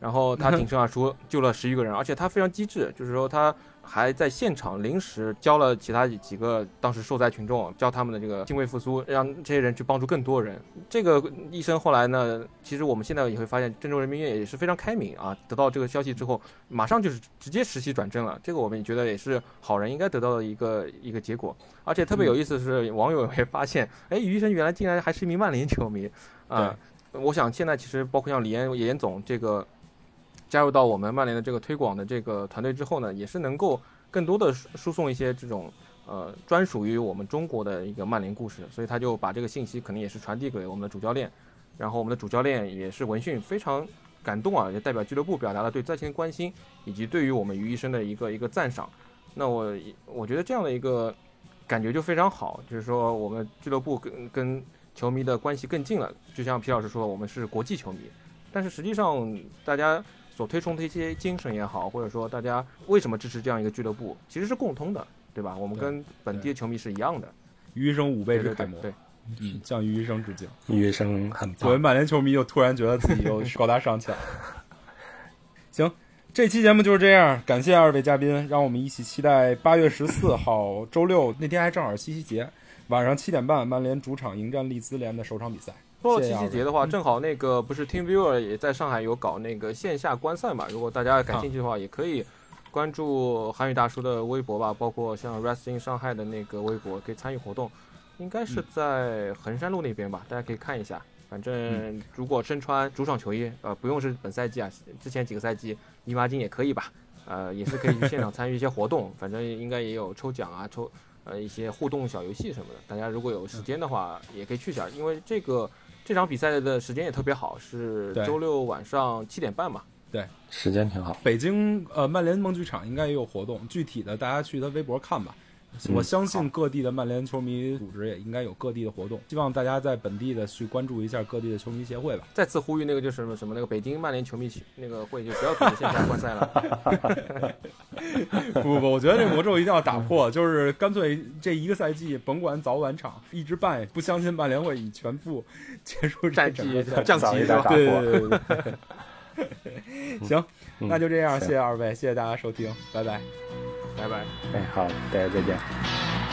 然后他 [LAUGHS] 挺身而出，救了十余个人，而且他非常机智，就是说他。还在现场临时教了其他几个当时受灾群众，教他们的这个心肺复苏，让这些人去帮助更多人。这个医生后来呢，其实我们现在也会发现，郑州人民医院也是非常开明啊。得到这个消息之后，马上就是直接实习转正了。这个我们也觉得也是好人应该得到的一个一个结果。而且特别有意思的是，网友也发现，哎，于医生原来竟然还是一名曼联球迷啊！我想现在其实包括像李岩严总这个。加入到我们曼联的这个推广的这个团队之后呢，也是能够更多的输送一些这种呃专属于我们中国的一个曼联故事，所以他就把这个信息可能也是传递给我们的主教练，然后我们的主教练也是闻讯非常感动啊，也代表俱乐部表达了对在线关心，以及对于我们于医生的一个一个赞赏。那我我觉得这样的一个感觉就非常好，就是说我们俱乐部跟跟球迷的关系更近了，就像皮老师说，我们是国际球迷，但是实际上大家。所推崇的一些精神也好，或者说大家为什么支持这样一个俱乐部，其实是共通的，对吧？我们跟本地的球迷是一样的。于医生五倍是楷模，对，嗯，向于医生致敬。于医生很棒。作为曼联球迷，又突然觉得自己又高大上起来。[LAUGHS] 行，这期节目就是这样，感谢二位嘉宾，让我们一起期待八月十四号周六那天还正好七夕节，晚上七点半，曼联主场迎战利兹联的首场比赛。说到七夕节的话，正好那个不是 TeamViewer 也在上海有搞那个线下观赛嘛？如果大家感兴趣的话，也可以关注韩语大叔的微博吧，包括像 Wrestling 上海的那个微博，可以参与活动。应该是在衡山路那边吧，大家可以看一下。反正如果身穿主场球衣，呃，不用是本赛季啊，之前几个赛季姨妈巾也可以吧，呃，也是可以去现场参与一些活动。反正应该也有抽奖啊，抽呃一些互动小游戏什么的。大家如果有时间的话，也可以去一下，因为这个。这场比赛的时间也特别好，是周六晚上七点半吧？对，时间挺好。北京呃曼联梦剧场应该也有活动，具体的大家去他微博看吧。我相信各地的曼联球迷组织也应该有各地的活动，希望大家在本地的去关注一下各地的球迷协会吧。再次呼吁那个就是什么什么那个北京曼联球迷那个会就不要组织线下观赛了。[LAUGHS] 不不不，我觉得这魔咒一定要打破，就是干脆这一个赛季甭管早晚场一直办，不相信曼联会以全部结束战绩降级是吧？[LAUGHS] 对对对对。行，那就这样，谢谢二位，谢谢大家收听，拜拜。拜拜。哎，好，大家再见。